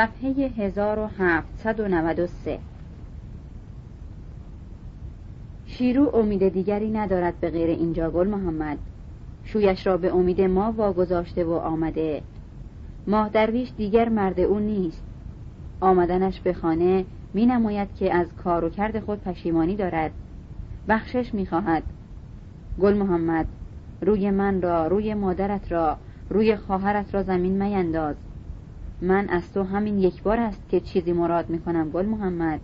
صفحه 1793 شیرو امید دیگری ندارد به غیر اینجا گل محمد. شویش را به امید ما واگذاشته و آمده. ماه درویش دیگر مرد او نیست. آمدنش به خانه می نماید که از کار و کرد خود پشیمانی دارد. بخشش می خواهد. گل محمد روی من را روی مادرت را روی خواهرت را زمین مینداز. من از تو همین یک بار است که چیزی مراد می کنم گل محمد.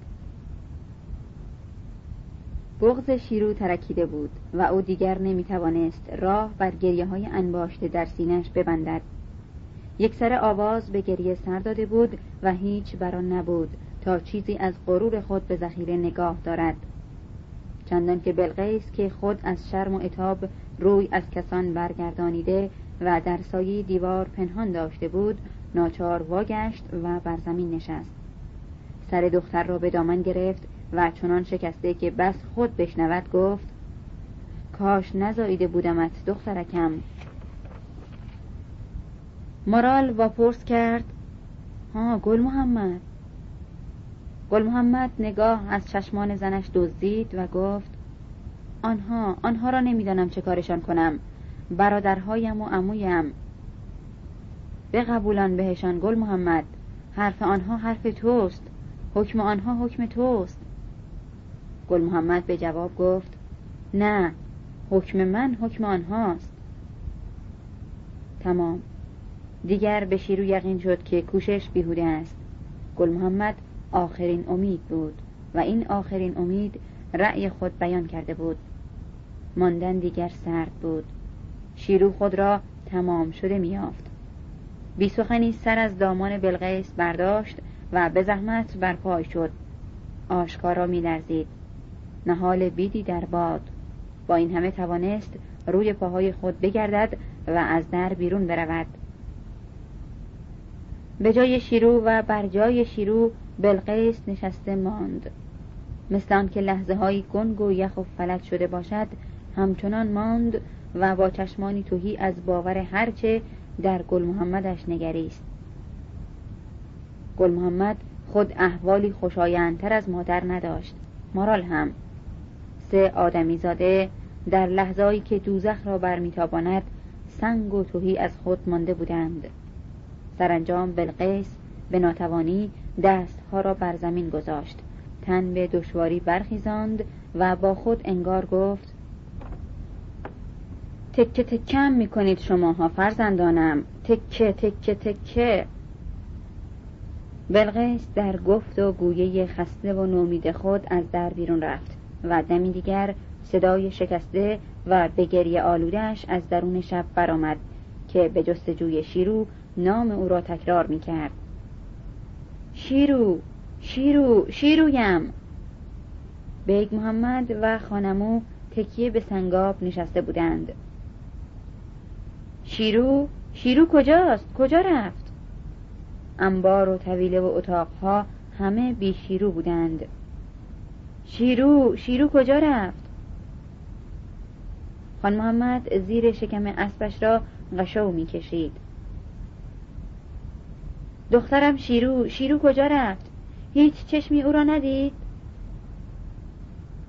بغز شیرو ترکیده بود و او دیگر نمی توانست راه بر گریه های انباشته در سینش ببندد. یک سر آواز به گریه سر داده بود و هیچ بران نبود تا چیزی از غرور خود به ذخیره نگاه دارد. چندان که بلقیس که خود از شرم و اتاب روی از کسان برگردانیده و در سایه دیوار پنهان داشته بود ناچار واگشت و بر زمین نشست. سر دختر را به دامن گرفت و چنان شکسته که بس خود بشنود گفت کاش نزاییده بودمت دخترکم. مارال واپرس کرد. ها گل محمد. گل محمد نگاه از چشمان زنش دزدید و گفت آنها آنها را نمی‌دانم چه کارشان کنم. برادرهایم و عمویم. بقبولان بهشان گل محمد. حرف آنها حرف توست. حکم آنها حکم توست. گل محمد به جواب گفت نه حکم من حکم آنهاست. تمام. دیگر به شیرو یقین شد که کوشش بیهوده است. گل محمد آخرین امید بود و این آخرین امید رأی خود بیان کرده بود. ماندن دیگر سرد بود. شیرو خود را تمام شده میافت بی سخنی سر از دامان بلغیس برداشت و به زحمت برپای شد. آشکارا میلرزید. نهال بیدی در باد. با این همه توانست روی پاهای خود بگردد و از در بیرون برود. به جای شیرو و بر جای شیرو بلقیس نشسته ماند. مثل که لحظه های گنگ و یخ و فلج شده باشد همچنان ماند و با چشمانی توهی از باور هرچه در گل محمدش نگریست. گل محمد خود احوالی خوشایندتر از مادر نداشت. مارال هم. سه آدمی زاده در لحظایی که دوزخ را برمیتاباند سنگ و توهی از خود مانده بودند. سرانجام بلقیس به ناتوانی دستها را بر زمین گذاشت. تن به دشواری برخیزاند و با خود انگار گفت تکه تکم می‌کنید شماها فرزندانم. تکه تکه تکه. بلقیس در گفت و گویه خسته و نومید خود از در بیرون رفت و دمی دیگر صدای شکسته و به گریه آلودش از درون شب برآمد که به جستجوی شیرو نام او را تکرار می کرد شیرو شیرو شیرویم. بیگ محمد و خانمو تکیه به سنگاب نشسته بودند. شیرو شیرو کجاست؟ کجا رفت؟ انبار و طویله و اتاقها همه بی شیرو بودند. شیرو شیرو کجا رفت؟ خان محمد زیر شکم اسبش را غشو می کشید دخترم شیرو شیرو کجا رفت؟ هیچ چشمی او را ندید؟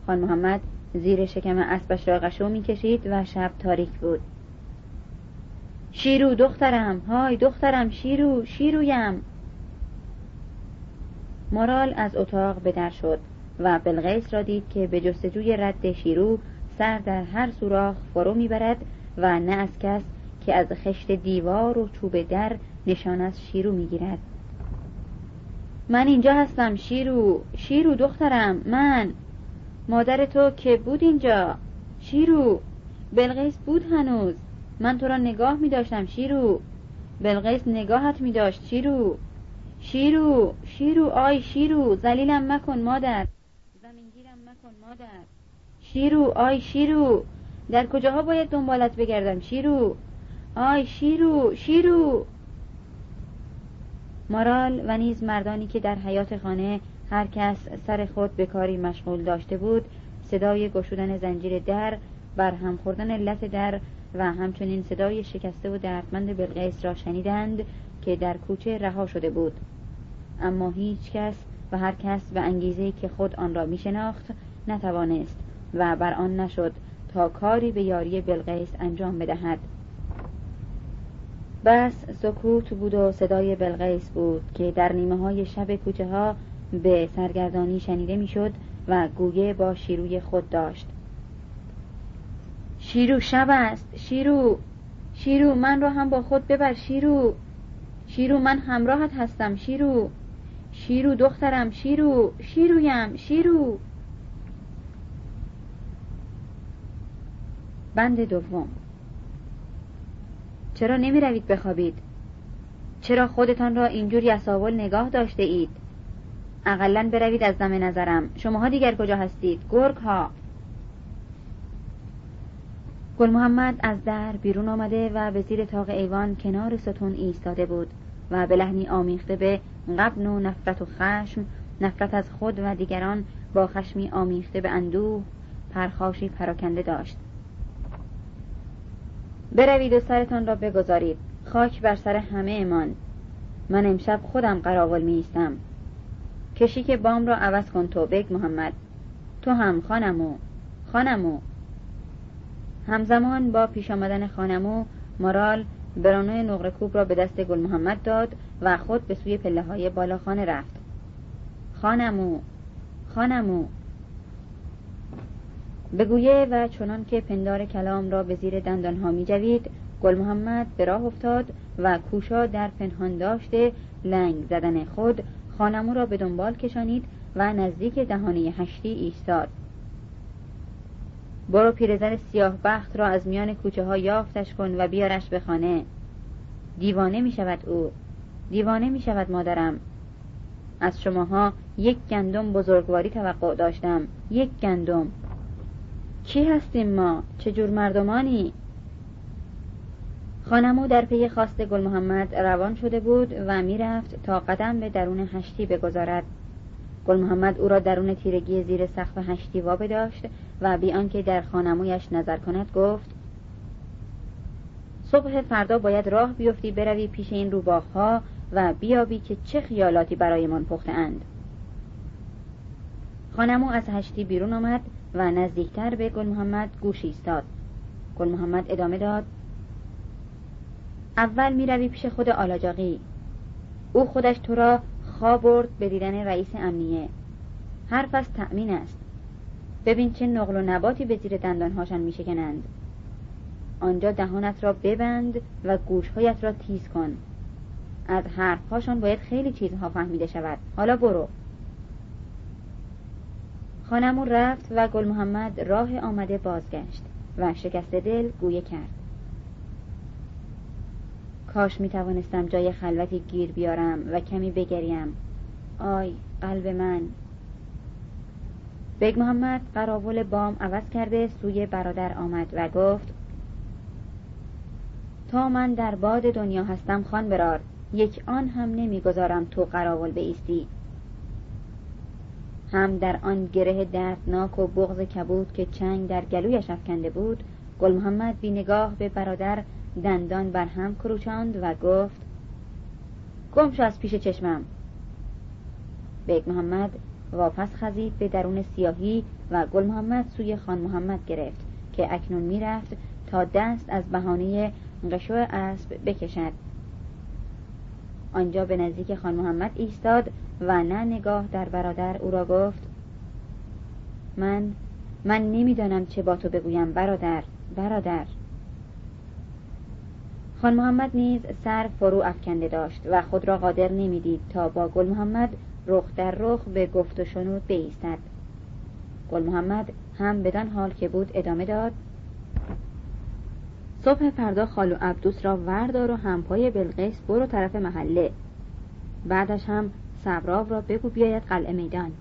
خان محمد زیر شکم اسبش را غشو می کشید و شب تاریک بود. شیرو دخترم های دخترم شیرو شیرویم. مارال از اتاق به در شد و بلغیس را دید که به جستجوی رد شیرو سر در هر سوراخ فرو می‌برد و نه از کس که از خشت دیوار و چوب در نشان از شیرو می‌گیرد. من اینجا هستم شیرو شیرو دخترم من. مادر تو که بود اینجا؟ شیرو بلغیس بود هنوز. من تو را نگاه می داشتم شیرو. بلغیس نگاهت می داشت شیرو. شیرو شیرو آی شیرو. زلیلم مکن مادر. زمینگیرم مکن مادر. شیرو آی شیرو. در کجاها باید دنبالت بگردم شیرو؟ آی شیرو شیرو. مارال و نیز مردانی که در حیات خانه هر کس سر خود به کاری مشغول داشته بود صدای گشودن زنجیر در بر هم خوردن لط در و همچنین صدای شکسته و دردمند بلقیس را شنیدند که در کوچه رها شده بود. اما هیچ کس و هر کس به انگیزه که خود آن را می شناخت نتوانست و بر آن نشد تا کاری به یاری بلقیس انجام بدهد. بس سکوت بود و صدای بلقیس بود که در نیمه های شب کوچه ها به سرگردانی شنیده می‌شد و گویه با شیروی خود داشت. شیرو شب است. شیرو شیرو من را هم با خود ببر شیرو. شیرو من همراهت هستم شیرو. شیرو دخترم شیرو. شیرویم شیرو. بند دوم. چرا نمی روید بخوابید؟ چرا خودتان را اینجور یساول نگاه داشته اید؟ اقلا بروید از دم نظرم. شماها دیگر کجا هستید؟ گرگ ها گل محمد از در بیرون آمده و به زیر تاق ایوان کنار ستون ایستاده بود و به لحنی آمیخته به قبن و نفرت و خشم نفرت از خود و دیگران با خشمی آمیخته به اندوه پرخاشی پراکنده داشت. بروید و سرتان را بگذارید. خاک بر سر همه امان. من امشب خودم قراول می ایستم کشیک بام را عوض کن تو بگ محمد. تو هم خانمو خانمو همزمان با پیش آمدن خانمو مارال برانوی نقره کوب را به دست گل محمد داد و خود به سوی پله های بالاخانه رفت. خانمو خانمو بگویه و چنان که پندار کلام را به زیر دندانها می جوید گل محمد به راه افتاد و کوشا در پنهان داشته لنگ زدن خود خانمو را به دنبال کشانید و نزدیک دهانه هشتی ایستاد. برو پیرزن سیاه بخت را از میان کوچه ها یافتش کن و بیارش به خانه. دیوانه می شود او. دیوانه می شود مادرم. از شماها یک گندم بزرگواری توقع داشتم. یک گندم. کی هستیم ما؟ چه جور مردمانی؟ خانمو در پی خواست گل محمد روان شده بود و می‌رفت تا قدم به درون هشتی بگذارد. گل محمد او را درون تیرگی زیر سقف هشتی وابه داشت و بی آنکه در خانمویش نظر کند گفت صبح فردا باید راه بیفتی بروی پیش این روباخها و بیابی که چه خیالاتی برایمان پخته اند خانمو از هشتی بیرون آمد و نزدیکتر به گل محمد گوش ایستاد. گل محمد ادامه داد اول می روی پیش خود آلاجاقی. او خودش تو را خواب برد به دیدن رئیس امنیه. حرف از تأمین است. ببین چه نقل و نباتی به زیر دندانهاشان می شکنند آنجا دهانت را ببند و گوشهایت را تیز کن. از حرفهاشان باید خیلی چیزها فهمیده شود. حالا برو. خانمون رفت و گل محمد راه آمده بازگشت و شکست دل گویه کرد. کاش می توانستم جای خلوتی گیر بیارم و کمی بگریم. آی قلب من. بگ محمد قراول بام عوض کرده سوی برادر آمد و گفت تا من در باد دنیا هستم خان برار یک آن هم نمی‌گذارم تو قراول ایستی هم در آن گره دردناک و بغض کبود که چنگ در گلویش افکنده بود گل محمد بی نگاه به برادر دندان بر هم کروچاند و گفت گمشو از پیش چشمم. بیگ محمد واپس خزید به درون سیاهی و گل محمد سوی خان محمد گرفت که اکنون می‌رفت تا دست از بهانه قشو اسب بکشد. آنجا به نزدیک خان محمد ایستاد و نه نگاه در برادر او را گفت من من نمی‌دانم چه با تو بگویم برادر برادر. خان محمد نیز سر فرو افکنده داشت و خود را قادر نمی‌دید تا با گل محمد رخ در رخ به گفت و شنود بایستد گل محمد هم بدان حال که بود ادامه داد. صبح فردا خالو عبدوس را وردار و همپای بلقیس برو طرف محله. بعدش هم صبراو را بگو بیاید قلعه میدان.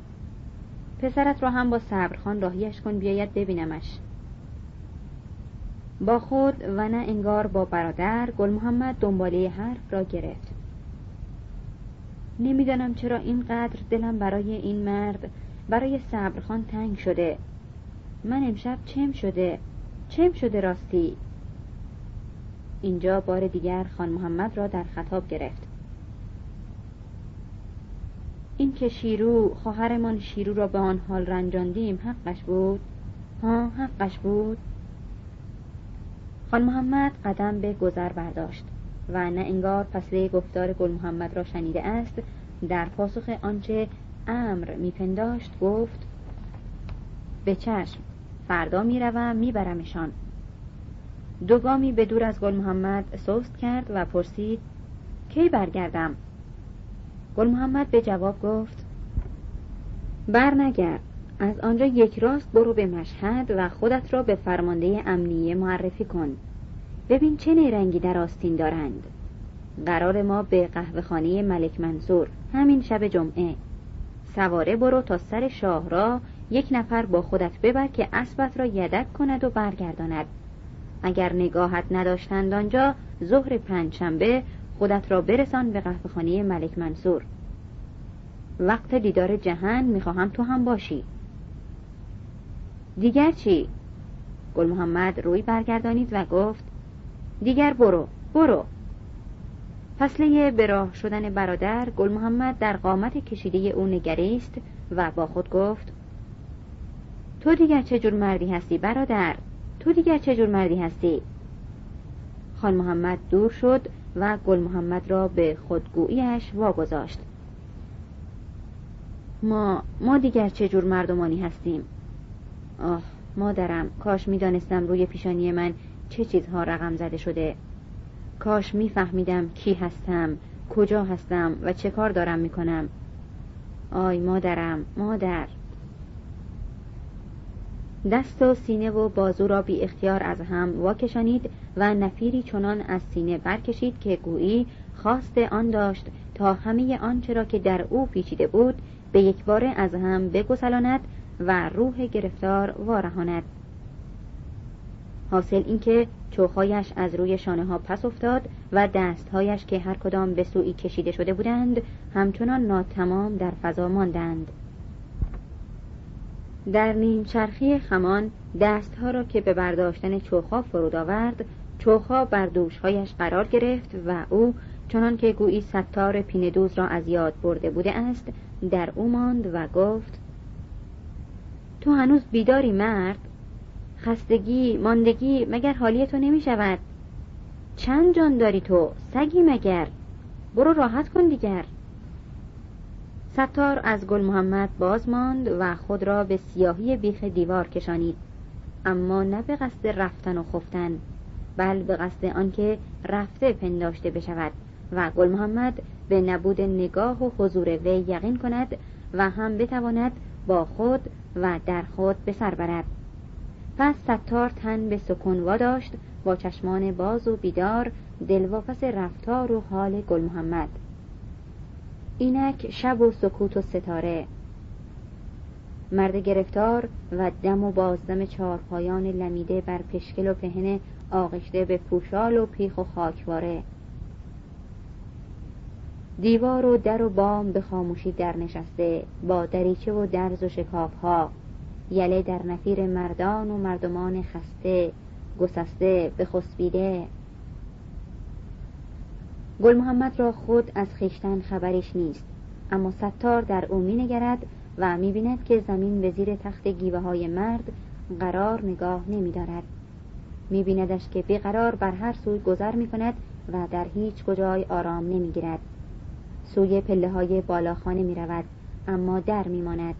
پسرت را هم با صبرخان راهیش کن بیاید ببینمش. با خود و نه انگار با برادر گل محمد دنباله حرف را گرفت. نمی‌دانم چرا اینقدر دلم برای این مرد برای صبرخان تنگ شده. من امشب چم شده؟ چم شده راستی؟ اینجا بار دیگر خان محمد را در خطاب گرفت. این که شیرو خواهرمان شیرو را به آن حال رنجاندیم حقش بود؟ ها حقش بود؟ خان محمد قدم به گذر برداشت و نه انگار پسله گفتار گل محمد را شنیده است در پاسخ آنچه امر میپنداشت گفت به چشم فردا می‌روم میبرمشان. دوگامی به دور از گل محمد سست کرد و پرسید کی برگردم؟ گل محمد به جواب گفت بر نگرد از آنجا یک راست برو به مشهد و خودت را به فرمانده امنیه معرفی کن. ببین چه نیرنگی در آستین دارند. قرار ما به قهوه خانه ملک منصور همین شب جمعه. سواره برو تا سر شاه را یک نفر با خودت ببر که اسبت را یدک کند و برگرداند. اگر نگاهت نداشتند آنجا ظهر پنجشنبه خودت را برسان به قهوه خانه ملک منصور. وقت دیدار جهان می‌خواهم تو هم باشی. دیگر چی؟ گل محمد روی برگردانید و گفت دیگر برو برو. فصله به راه شدن برادر گل محمد در قامت کشیده او نگریست و با خود گفت تو دیگر چه جور مردی هستی برادر؟ تو دیگر چه جور مردی هستی؟ خان محمد دور شد و گل محمد را به خودگوییش واگذاشت. ما ما دیگر چه جور مردمانی هستیم؟ آه مادرم کاش می‌دانستم روی پیشانی من چه چیزها رقم زده شده. کاش میفهمیدم کی هستم کجا هستم و چه کار دارم می‌کنم. آی مادرم مادر. دست و سینه و بازو را بی اختیار از هم واکشانید و نفیری چنان از سینه برکشید که گویی خواست آن داشت تا همه آنچه را که در او پیچیده بود به یک باره از هم بگسلاند و روح گرفتار وارهاند حاصل اینکه چوخهایش از روی شانه ها پس افتاد و دستهایش که هر کدام به سوی کشیده شده بودند همچنان ناتمام در فضا ماندند. در نیم چرخی خمان دستها را که به برداشتن چوخها فرود آورد چوخها بر دوشهایش قرار گرفت و او چنان که گویی ستار پیندوز را از یاد برده بوده است در او ماند و گفت تو هنوز بیداری مرد؟ خستگی ماندگی مگر حالی تو نمی شود چند جان داری تو؟ سگی مگر؟ برو راحت کن دیگر. ستار از گل محمد باز ماند و خود را به سیاهی بیخ دیوار کشانید. اما نه به قصد رفتن و خفتن بل به قصد آنکه رفته پنداشته بشود و گل محمد به نبود نگاه و حضور وی یقین کند و هم بتواند با خود و در خود به سر برد. پس ستار تن به سکون واداشت با چشمان باز و بیدار دلواپس رفتار و حال گل محمد. اینک شب و سکوت و ستاره. مرد گرفتار و دم و بازدم چارپایان لمیده بر پشکل و پهن آغشته به پوشال و پیخ و خاکواره. دیوار و در و بام به خاموشی در نشسته با دریچه و درز و شکاف ها یله در نفیر مردان و مردمان خسته گسسته به خسبیده. گل محمد را خود از خیشتن خبرش نیست اما ستار در او می نگرد و می بیند که زمین به زیر تخت گیوه های مرد قرار نگاه نمی دارد می بیندش که بیقرار بر هر سوی گذر می کند و در هیچ کجای آرام نمی گیرد سوی پله های بالاخانه می رود اما در می ماند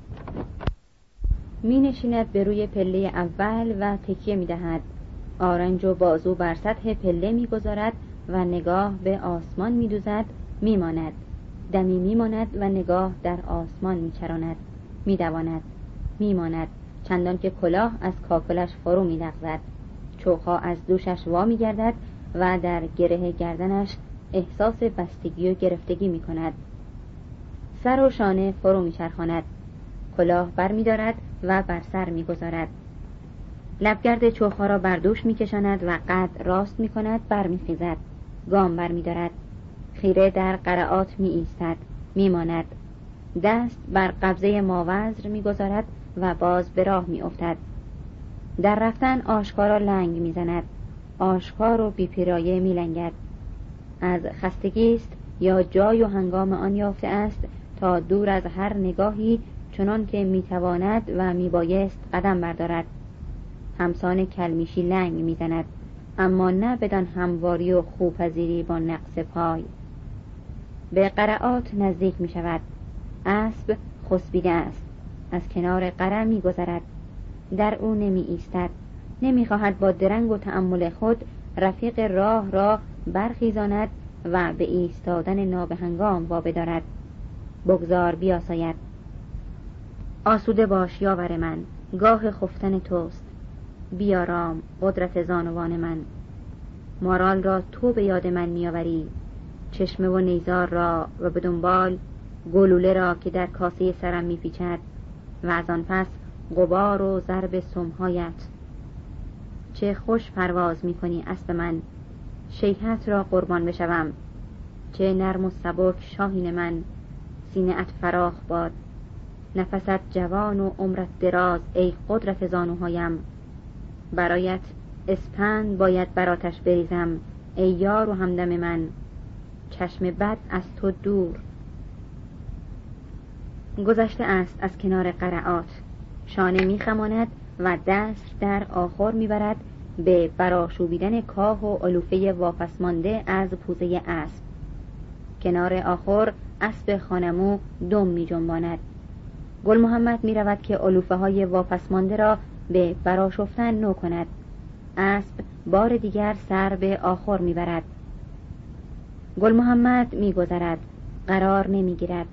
می نشیند به روی پله اول و تکیه می دهد آرنج و بازو بر سطح پله می گذارد و نگاه به آسمان می دوزد می ماند دمی می ماند و نگاه در آسمان می چراند می دواند می ماند چندان که کلاه از کاکلش فرو می لغزد چوخا از دوشش وا می گردد و در گره گردنش احساس بستگی و گرفتگی می کند سر و شانه فرو می چرخاند کلاه بر می دارد و بر سر می گذارد لبگرد چوخها را بر دوش می کشاند و قد راست می کند بر می خیزد گام بر می دارد خیره در قرعات می ایستد می ماند دست بر قبضه ماوزر می گذارد و باز به راه می افتد در رفتن آشکارا لنگ می زند آشکار و بیپیرایه می لنگد از خستگی است یا جای و هنگام آن یافته است تا دور از هر نگاهی چنان که می‌تواند و میبایست قدم بردارد. همسان کلمیشی لنگ می‌زند اما نه بدان همواری و خوپذیری با نقص پای. به قرعات نزدیک می شود اسب خسبیده است. از کنار قرع می گذرد در او نمی ایستد نمی خواهد با درنگ و تأمل خود رفیق راه را برخیزاند و به ایستادن نابهنگام وا بدارد. بگذار بیاساید. آسوده باش یاور من. گاه خفتن توست. بیارام قدرت زانوان من. مارال را تو به یاد من میآوری. چشمه و نیزار را و به دنبال گلوله را که در کاسه سرم میپیچد و از آن پس غبار و ضرب سمهایت. چه خوش پرواز می‌کنی اسب من. شیحت را قربان بشوم چه نرم و سبک شاهین من سینه فراخ باد. نفست جوان و عمرت دراز ای قدرت زانوهایم. برایت اسپند باید براتش بریزم ای یار و همدم من. چشم بد از تو دور. گذشته است از کنار قرعات. شانه میخماند و دست در آخر می‌برد به براشوبیدن کاه و علوفه واپس مانده از پوزه اسب. کنار آخر اسب خانمو دم می جنباند. گل محمد می رود که علوفه های واپس مانده را به براشفتن نو کند. اسب بار دیگر سر به آخر می برد. گل محمد می گذرد. قرار نمی گیرد.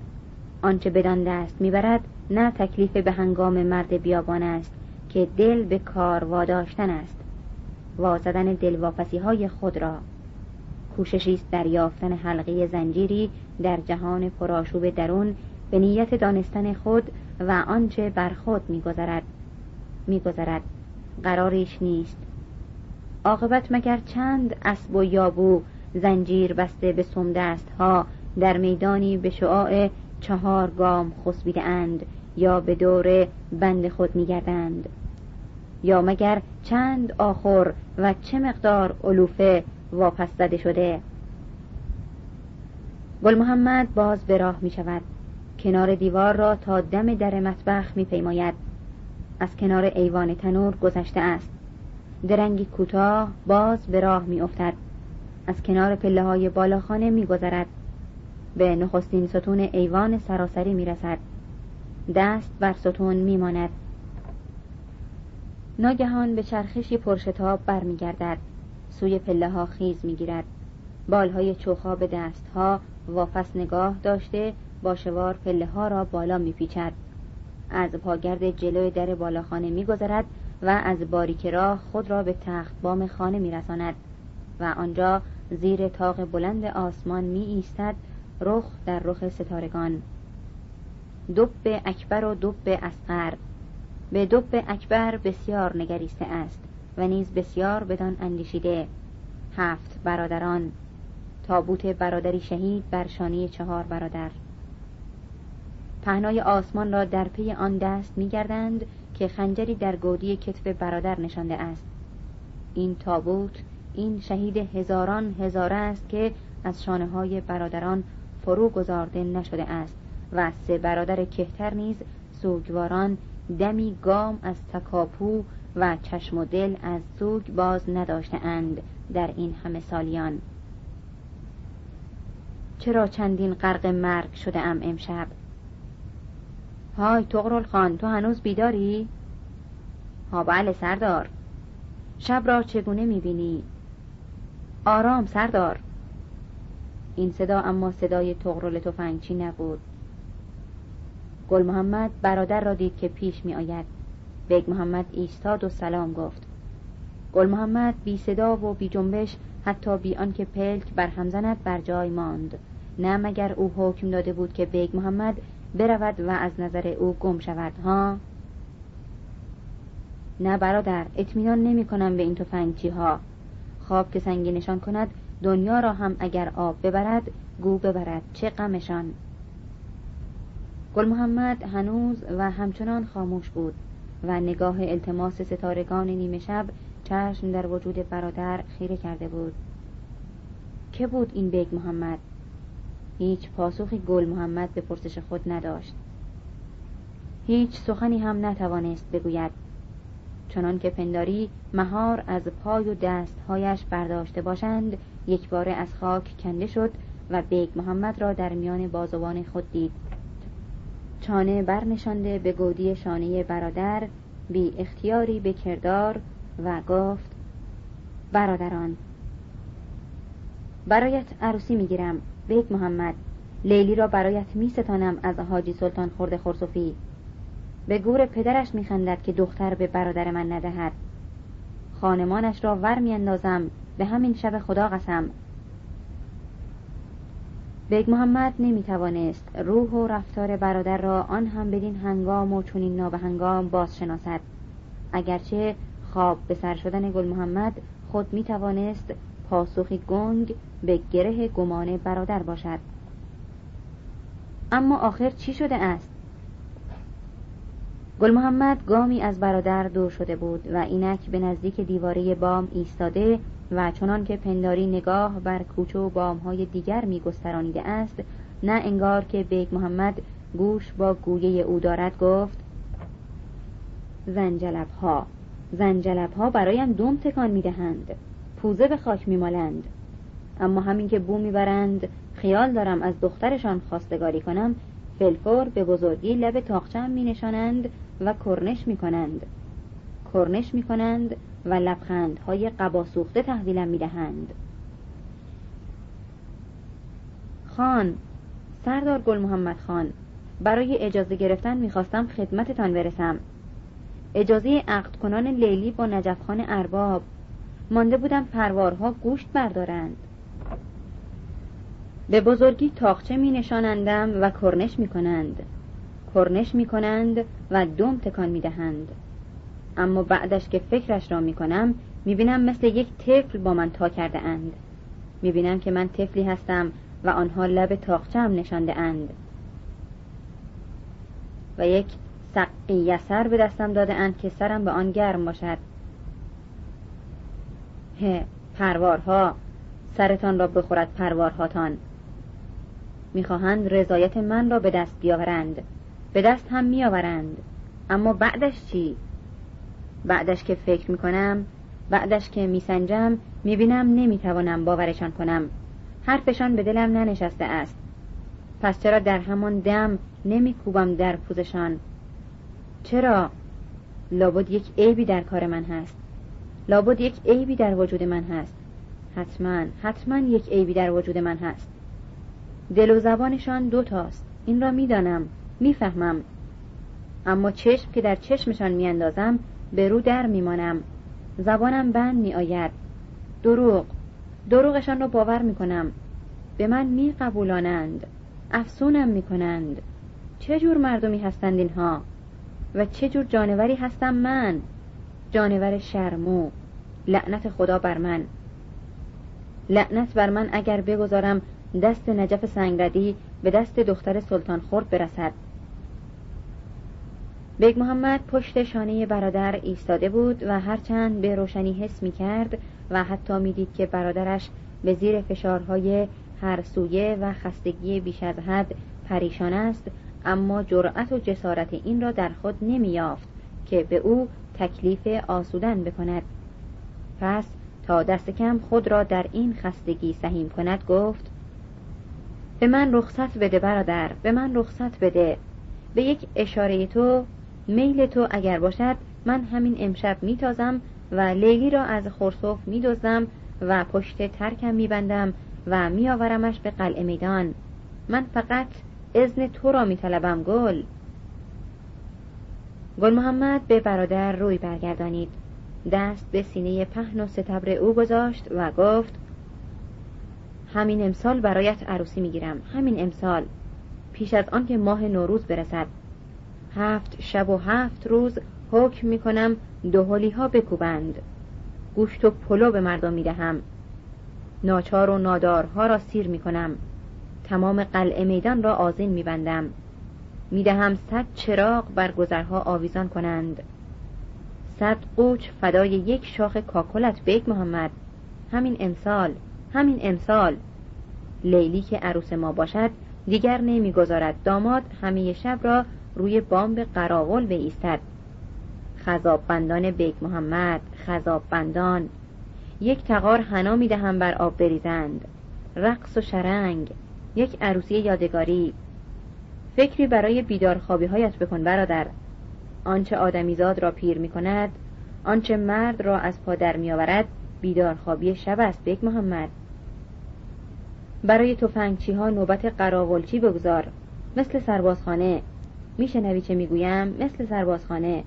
آنچه بدان دست می برد نه تکلیف به هنگام مرد بیابان است که دل به کار واداشتن است. وازدن دلواپسی های خود را. کوششی است در یافتن حلقه زنجیری در جهان پرآشوب درون به نیت دانستن خود و آنچه بر خود میگذرد. میگذرد. قراریش نیست. عاقبت مگر چند اسب و یابو زنجیر بسته به سمدست ها در میدانی به شعاع چهار گام خسبیده اند یا به دور بند خود میگردند؟ یا مگر چند آخر و چه مقدار علوفه واپس زده شده؟ گل محمد باز به راه می شود کنار دیوار را تا دم در مطبخ می پیماید از کنار ایوان تنور گذشته است. درنگی کوتاه باز به راه می افتد از کنار پله های بالاخانه می گذرد به نخستین ستون ایوان سراسری می رسد دست بر ستون می ماند ناگهان به چرخشی پرشتاب برمیگردد. سوی پله ها خیز می‌گیرد. بالهای چوخا به دستها واپس نگاه داشته با شوار پله ها را بالا میپیچد. از پاگرد جلوی در بالاخانه میگذرد و از باریک راه خود را به تخت بام خانه میرساند و آنجا زیر تاق بلند آسمان می ایستد رخ در رخ ستارگان. دب اکبر و دب اسقر به دب اکبر بسیار نگریسته است و نیز بسیار بدان اندیشیده. هفت برادران. تابوت برادری شهید بر شانه چهار برادر. پهنای آسمان را در پی آن دست میگردند که خنجری در گودی کتف برادر نشانده است. این تابوت این شهید هزاران هزاره است که از شانه های برادران فرو گذارده نشده است و سه برادر کهتر نیز سوگواران دمی گام از تکاپو و چشم و دل از سوگ باز نداشته اند در این همه سالیان. چرا چندین غرق مرگ شده ام امشب؟ های تغرل خان تو هنوز بیداری؟ ها بله سردار. شب را چگونه می‌بینی؟ آرام سردار. این صدا اما صدای طغرل تفنگچی نبود. گل محمد برادر را دید که پیش می آید. بیگ محمد ایستاد و سلام گفت. گل محمد بی صدا و بی جنبش حتی بی آنکه پلک بر هم زند بر جای ماند. نه مگر او حکم داده بود که بیگ محمد برود و از نظر او گم شود ها؟ نه برادر اطمینان نمی کنم به این تفنگچی ها. خواب که نشان کند دنیا را هم اگر آب ببرد گو ببرد. چه غمشان! گل محمد هنوز و همچنان خاموش بود و نگاه التماس ستارگان نیمه شب چشم در وجود برادر خیره کرده بود. که بود این بیگ محمد؟ هیچ پاسخی گل محمد به پرسش خود نداشت. هیچ سخنی هم نتوانست بگوید. چنان که پنداری مهار از پای و دستهایش برداشته باشند یک باره از خاک کنده شد و بیگ محمد را در میان بازوان خود دید. چانه برنشانده به گودی شانه برادر بی اختیاری به کردار و گفت برادران برایت عروسی می‌گیرم بیگ محمد. لیلی را برایت میستانم از حاجی سلطان خرد خرسفی به گور پدرش میخندد که دختر به برادر من ندهد. خانمانش را ور میاندازم به همین شب خدا قسم. بیگ محمد نمی‌توانست روح و رفتار برادر را آن هم بدین هنگام و چنین نابهنگام باز شناسد اگرچه خواب به سر شدن گل محمد خود می‌توانست پاسخی گنگ به گره گمان برادر باشد. اما آخر چی شده است؟ گل محمد گامی از برادر دور شده بود و اینک به نزدیک دیواره بام ایستاده و چنان که پنداری نگاه بر کوچه و بامهای دیگر می گسترانیده است نه انگار که بیگ محمد گوش با گویه او دارد گفت زنجلب ها زنجلب ها برایم دوم تکان می دهند پوزه به خاک می مالند اما همین که بو می‌برند خیال دارم از دخترشان خواستگاری کنم فلفور به بزرگی لب تاقچم می نشانند و کرنش می کنند کرنش می کنند و لبخندهای قبا سوخته تحویلم می دهند خان سردار گل محمد خان برای اجازه گرفتن می‌خواستم خدمتتان برسم. اجازه عقد کنان لیلی با نجف خان ارباب. مانده بودم پروارها گوشت بردارند. به بزرگی تاخچه می نشانندم و کرنش می کنند کرنش می کنند و دوم تکان می دهند اما بعدش که فکرش را می کنم می بینم مثل یک طفل با من تا کرده اند. می بینم که من طفلی هستم و آنها لب تاخچم نشانده اند. و یک سقی یسر به دستم داده اند که سرم به آن گرم باشد. هه پروارها سرتان را بخورد پروارهاتان. می‌خواهند رضایت من را به دست بیاورند. به دست هم میآورند. اما بعدش چی؟ بعدش که فکر می‌کنم بعدش که میسنجم می‌بینم نمی‌توانم باورشان کنم. حرفشان به دلم ننشسته است. پس چرا در همان دم نمیکوبم در پوزشان؟ چرا؟ لابد یک عیبی در کار من هست. لابد یک عیبی در وجود من هست. حتما حتما یک عیبی در وجود من هست. دل و زبانشان دوتاست این را می‌دانم می‌فهمم. اما چشم که در چشمشان میاندازم به رو در میمانم. زبانم بند میآید. دروغ. دروغشان را باور می‌کنم. به من میقبولانند. افسونم می‌کنند. چه جور مردمی هستند اینها؟ و چه جور جانوری هستم من؟ جانور شرمو لعنت خدا بر من. لعنت بر من اگر بگذارم دست نجف سنگردی به دست دختر سلطان خورد برسد. بیگ محمد پشت شانه برادر ایستاده بود و هرچند به روشنی حس می کرد و حتی می دید که برادرش به زیر فشارهای هر سویه و خستگی بیش از حد پریشان است اما جرأت و جسارت این را در خود نمی یافت که به او تکلیف آسودن بکند. پس تا دست کم خود را در این خستگی سهیم کند گفت به من رخصت بده برادر به من رخصت بده. به یک اشاره تو میل تو اگر باشد من همین امشب میتازم و لیلی را از خورسوف میدزدم و پشت ترکم میبندم و میآورمش به قلعه میدان. من فقط اذن تو را میطلبم گل. گل محمد به برادر روی برگردانید. دست به سینه پهن و ستبر او گذاشت و گفت همین امسال برایت عروسی می‌گیرم همین امسال. پیش از آن که ماه نوروز برسد هفت شب و هفت روز حکم می‌کنم دوهلی ها بکوبند. گوشت و پلو به مردم می‌دهم. ناچار و نادارها را سیر می‌کنم. تمام قلعه میدان را آزین میبندم. می‌دهم صد چراغ بر گذرها آویزان کنند. صد قوچ فدای یک شاخ کاکلت بیک محمد. همین امسال همین امسال. لیلی که عروس ما باشد دیگر نمی‌گذارد. داماد همه شب را روی بامب قراول ایستد خضاب بندان بیگ محمد خضاب بندان یک تغار حنا می‌دهم بر آب بریزند. رقص و شرنگ. یک عروسی یادگاری. فکری برای بیدارخوابی هایت بکن برادر. آنچه آدمیزاد را پیر می کند آنچه مرد را از پا در می آورد بیدارخوابی شب است بیگ محمد. برای تفنگچی ها نوبت قراولچی بگذار. مثل سربازخانه. میشنوی چه می‌گویم مثل سربازخانه.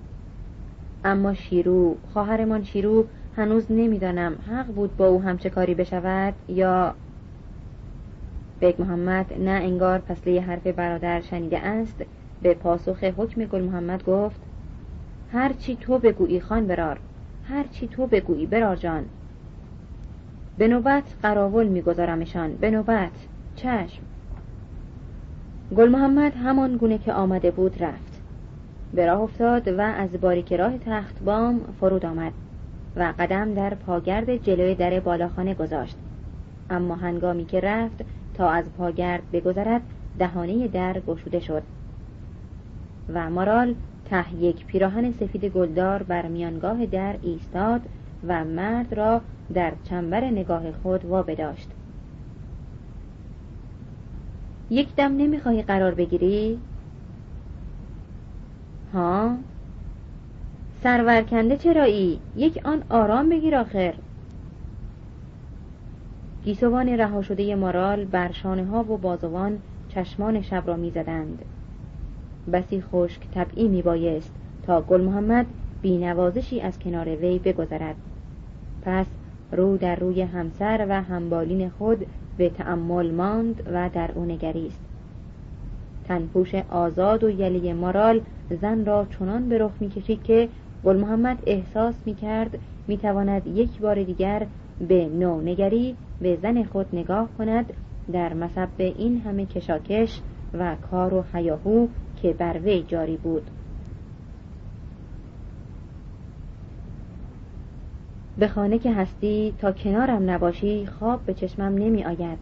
اما شیرو خواهرمان شیرو هنوز نمی‌دانم حق بود با او همچه کاری بشود یا بیگ محمد نه انگار پسله حرف برادر شنیده است. به پاسخ حکم گل محمد گفت هرچی تو بگویی خان برار هرچی تو بگویی برار جان. به نوبت قراول میگذارمشان به نوبت چشم. گل محمد همان گونه که آمده بود رفت. به راه افتاد و از باریک راه تخت بام فرود آمد و قدم در پاگرد جلوی در بالاخانه گذاشت. اما هنگامی که رفت تا از پاگرد بگذرد دهانه در گشوده شد. و مارال ته یک پیراهن سفید گلدار بر میانگاه در ایستاد و مرد را در چنبر نگاه خود وابداشت. یک دم نمی‌خواهی قرار بگیری؟ ها؟ سرورکنده چرایی؟ یک آن آرام بگیر آخر گیسوان رها شده مارال بر شانه ها و بازوان چشمان شب را می‌زدند. بسی خشک طبعی می بایست تا گل محمد بینوازشی از کنار وی بگذرد پس رو در روی همسر و همبالین خود به تأمل ماند و در او نگریست. تنپوش آزاد و یلی مارال زن را چنان به رخ می‌کشید که گل محمد احساس می‌کرد می‌تواند یک بار دیگر به نو نگری به زن خود نگاه کند در مصب این همه کشاکش و کار و حیاهو که بر وی جاری بود. به خانه که هستی تا کنارم نباشی خواب به چشمم نمی آید.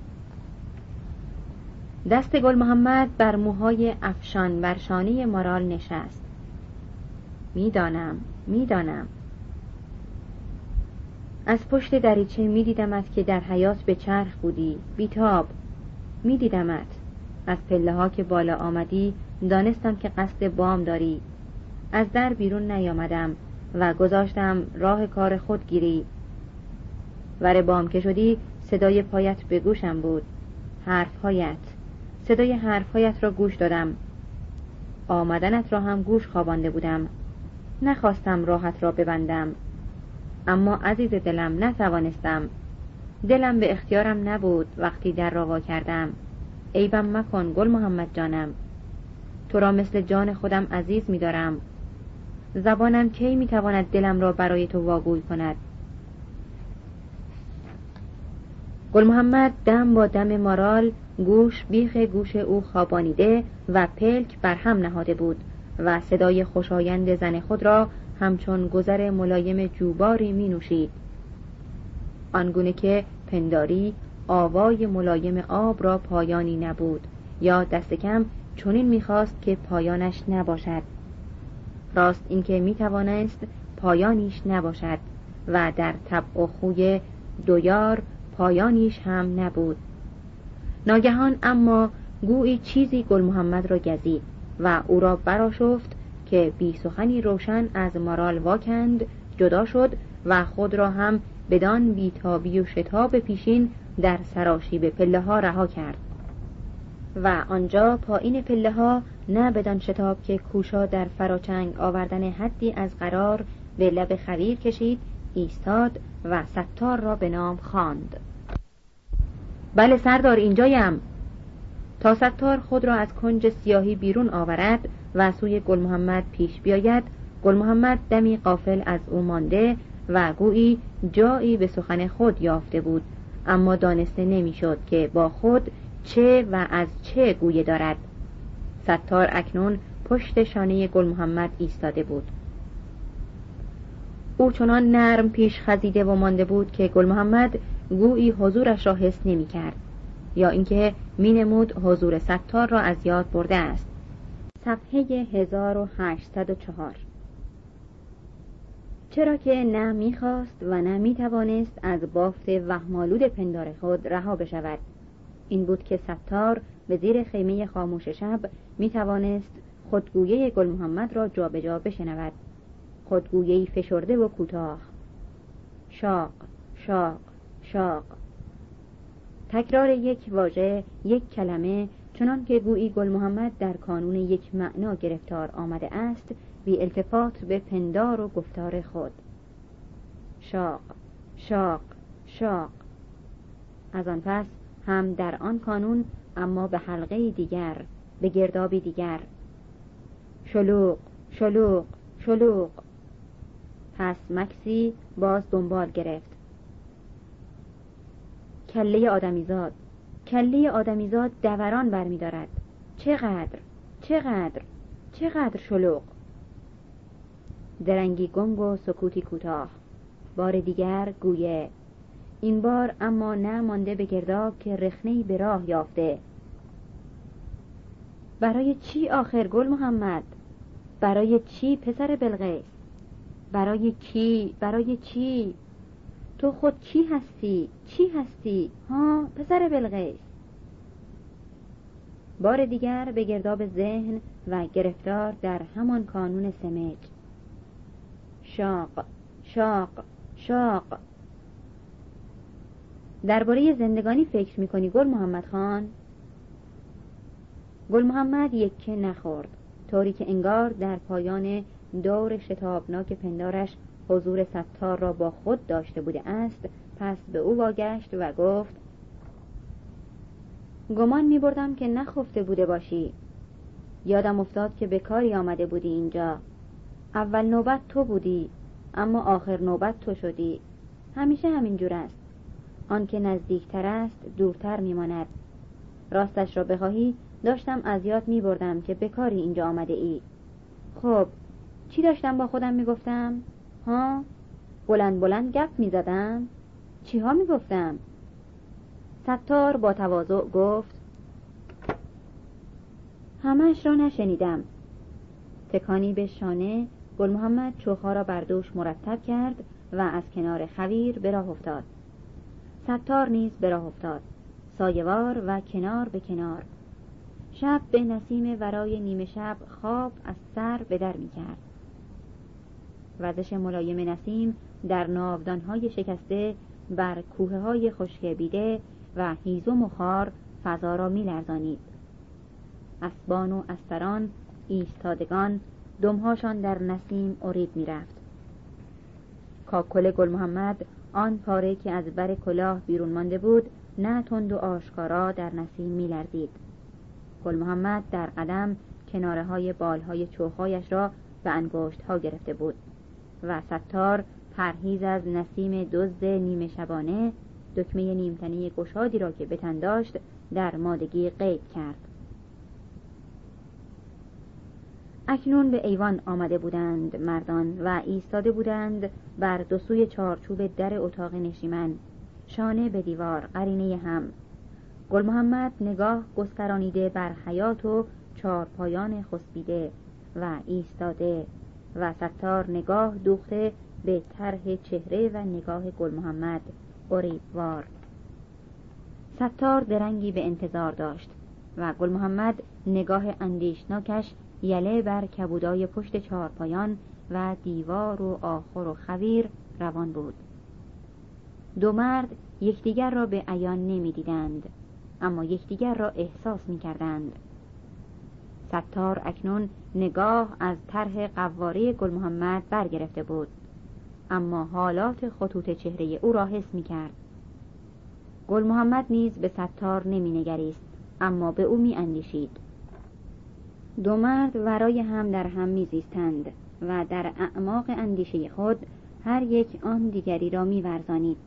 دست گل محمد بر موهای افشان بر شانه مارال نشست. می‌دانم می‌دانم. از پشت دریچه میدیدمت که در حیات به چرخ بودی. بیتاب. میدیدمت. از پله ها که بالا آمدی دانستم که قصد بام داری. از در بیرون نیامدم. و گذاشتم راه کار خود گیری ور بام که شدی صدای پایت به گوشم بود. حرفهایت. صدای حرفهایت را گوش دادم. آمدنت را هم گوش خوابانده بودم. نخواستم راحت را ببندم. اما عزیز دلم نتوانستم. دلم به اختیارم نبود. وقتی در را کردم. عیبم مکن گل محمد جانم. تو را مثل جان خودم عزیز میدارم. زبانم کی می‌تواند دلم را برای تو واگوی کند؟ گل محمد دم با دم مارال گوش بیخ گوش او خوابانیده و پلک بر هم نهاده بود و صدای خوشایند زن خود را همچون گذر ملایم جوباری می نوشید آنگونه که پنداری آوای ملایم آب را پایانی نبود یا دست کم چنین می‌خواست که پایانش نباشد. راست اینکه می‌توانست پایانیش نباشد و در طبع و خوی دویار پایانیش هم نبود. ناگهان اما گویی چیزی گل محمد را گزید و او را براشفت که بی سخنی روشن از مارال واکند جدا شد و خود را هم بدان بیتابی و شتاب پیشین در سراشیب پله ها رها کرد. و آنجا پایین پله ها نه بدان شتاب که کوشا در فراچنگ آوردن حدی از قرار به لب خویر کشید ایستاد و ستار را به نام خواند. بله سردار اینجایم تا ستار خود را از کنج سیاهی بیرون آورد و سوی گل محمد پیش بیاید گل محمد دمی قافل از او مانده و گویی جایی به سخن خود یافته بود اما دانسته نمی‌شد که با خود چه و از چه گویه دارد. ستار اکنون پشت شانه گل محمد ایستاده بود. او چنان نرم پیش خزیده و مانده بود که گل محمد گویی حضورش را حس نمی کرد یا اینکه مینمود حضور ستار را از یاد برده است. صفحه 1804 چرا که نه می‌خواست و نه می‌توانست از بافت وهمالود پندار خود رها بشود. این بود که ستار به زیر خیمه خاموش شب می‌توانست خودگویه گل محمد را جابجا جا بشنود. خودگویه فشرده و کوتاه. شاق شاق شاق. تکرار یک واژه یک کلمه چنان که گویی گل محمد در کانون یک معنا گرفتار آمده است بی التفات به پندار و گفتار خود. شاق شاق شاق. از آن پس هم در آن کانون اما به حلقه دیگر به گردابی دیگر. شلوغ شلوغ شلوغ. پس مکسی باز دنبال گرفت. کله آدمیزاد کله آدمیزاد دوران برمیدارد. چقدر چقدر چقدر شلوغ. درنگی گنگ و سکوتی کوتاه. بار دیگر گویه. این بار اما نه مانده به گرداب که رخنهای به راه یافته. برای چی آخر گل محمد؟ برای چی پسر بلغیس برای کی؟ برای چی؟ تو خود کی هستی؟ چی هستی؟ ها پسر بلغیس بار دیگر به گرداب ذهن و گرفتار در همان کانون سمج. شاق شاق شاق. درباره زندگانی فکر می‌کنی گل محمد خان؟ گل محمد یکه نخورد طوری که انگار در پایان دور شتابناک پندارش حضور ستار را با خود داشته بوده است. پس به او واگشت و گفت گمان می بردم که نخفته بوده باشی. یادم افتاد که به کاری آمده بودی اینجا. اول نوبت تو بودی اما آخر نوبت تو شدی. همیشه همین جور است. آنکه نزدیکتر است دورتر میماند راستش را بخواهی داشتم از یاد می بردم که به کاری اینجا آمده ای خب چی داشتم با خودم می گفتم؟ ها؟ بلند بلند گپ می زدم؟ چی ها می گفتم؟ ستار با تواضع گفت همش را نشنیدم تکانی به شانه گل محمد چوخها را بر دوش مرتب کرد و از کنار خویر به راه افتاد ستار نیز به راه افتاد سایوار و کنار به کنار شب به نسیم ورای نیمه شب خواب از سر به در می کرد وزش ملایم نسیم در ناودانهای شکسته بر کوه های خشک بیده و هیزم و خار فضا را می لرزانید. اسبان و استران ایستادگان دمهاشان در نسیم اریب می رفت. کاکل گل محمد آن پاره که از بر کلاه بیرون مانده بود نه تند و آشکارا در نسیم می لرزید. گل محمد در قدم کناره های بال های چوخهایش را به انگشت ها گرفته بود و ستار پرهیز از نسیم دزد نیمه شبانه دکمه نیمتنی گشادی را که بتن داشت در مادگی قید کرد اکنون به ایوان آمده بودند مردان و ایستاده بودند بر دو سوی چارچوب در اتاق نشیمن شانه به دیوار قرینه هم. گل محمد نگاه گسترانیده بر حیات و چارپایان خسبیده و ایستاده و ستار نگاه دوخته به طرح چهره و نگاه گل محمد. اریبوار ستار درنگی به انتظار داشت و گل محمد نگاه اندیشناکش یله بر کبودای پشت چهارپایان و دیوار و آخر و خویر روان بود. دو مرد یکدیگر را به عیان نمی‌دیدند اما یکدیگر را احساس می کردند ستار اکنون نگاه از طرح قواره گل محمد برگرفته بود اما حالات خطوط چهره او را حس می کرد گل محمد نیز به ستار نمی نگریست اما به او می اندیشید دو مرد ورای هم در هم میزیستند و در اعماق اندیشه خود هر یک آن دیگری را میورزانید.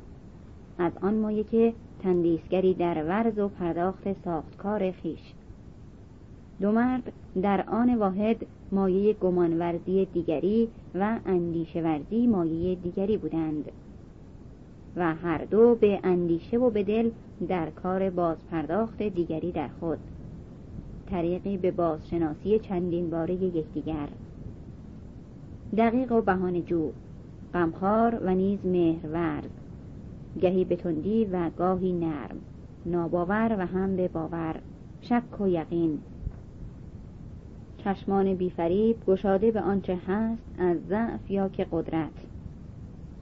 از آن مایه که تندیسگری در ورز و پرداخت ساختکار خیش. دو مرد در آن واحد مایه گمانورزی دیگری و اندیشه ورزی مایه دیگری بودند و هر دو به اندیشه و به دل در کار بازپرداخت دیگری در خود. طریقی به بازشناسی چندین باره یکدیگر. دقیق و بهانه جو غمخوار و نیز مهرورز گهی به تندی و گاهی نرم. ناباور و هم به باور. شک و یقین. چشمان بیفریب گشاده به آنچه هست از ضعف یا که قدرت.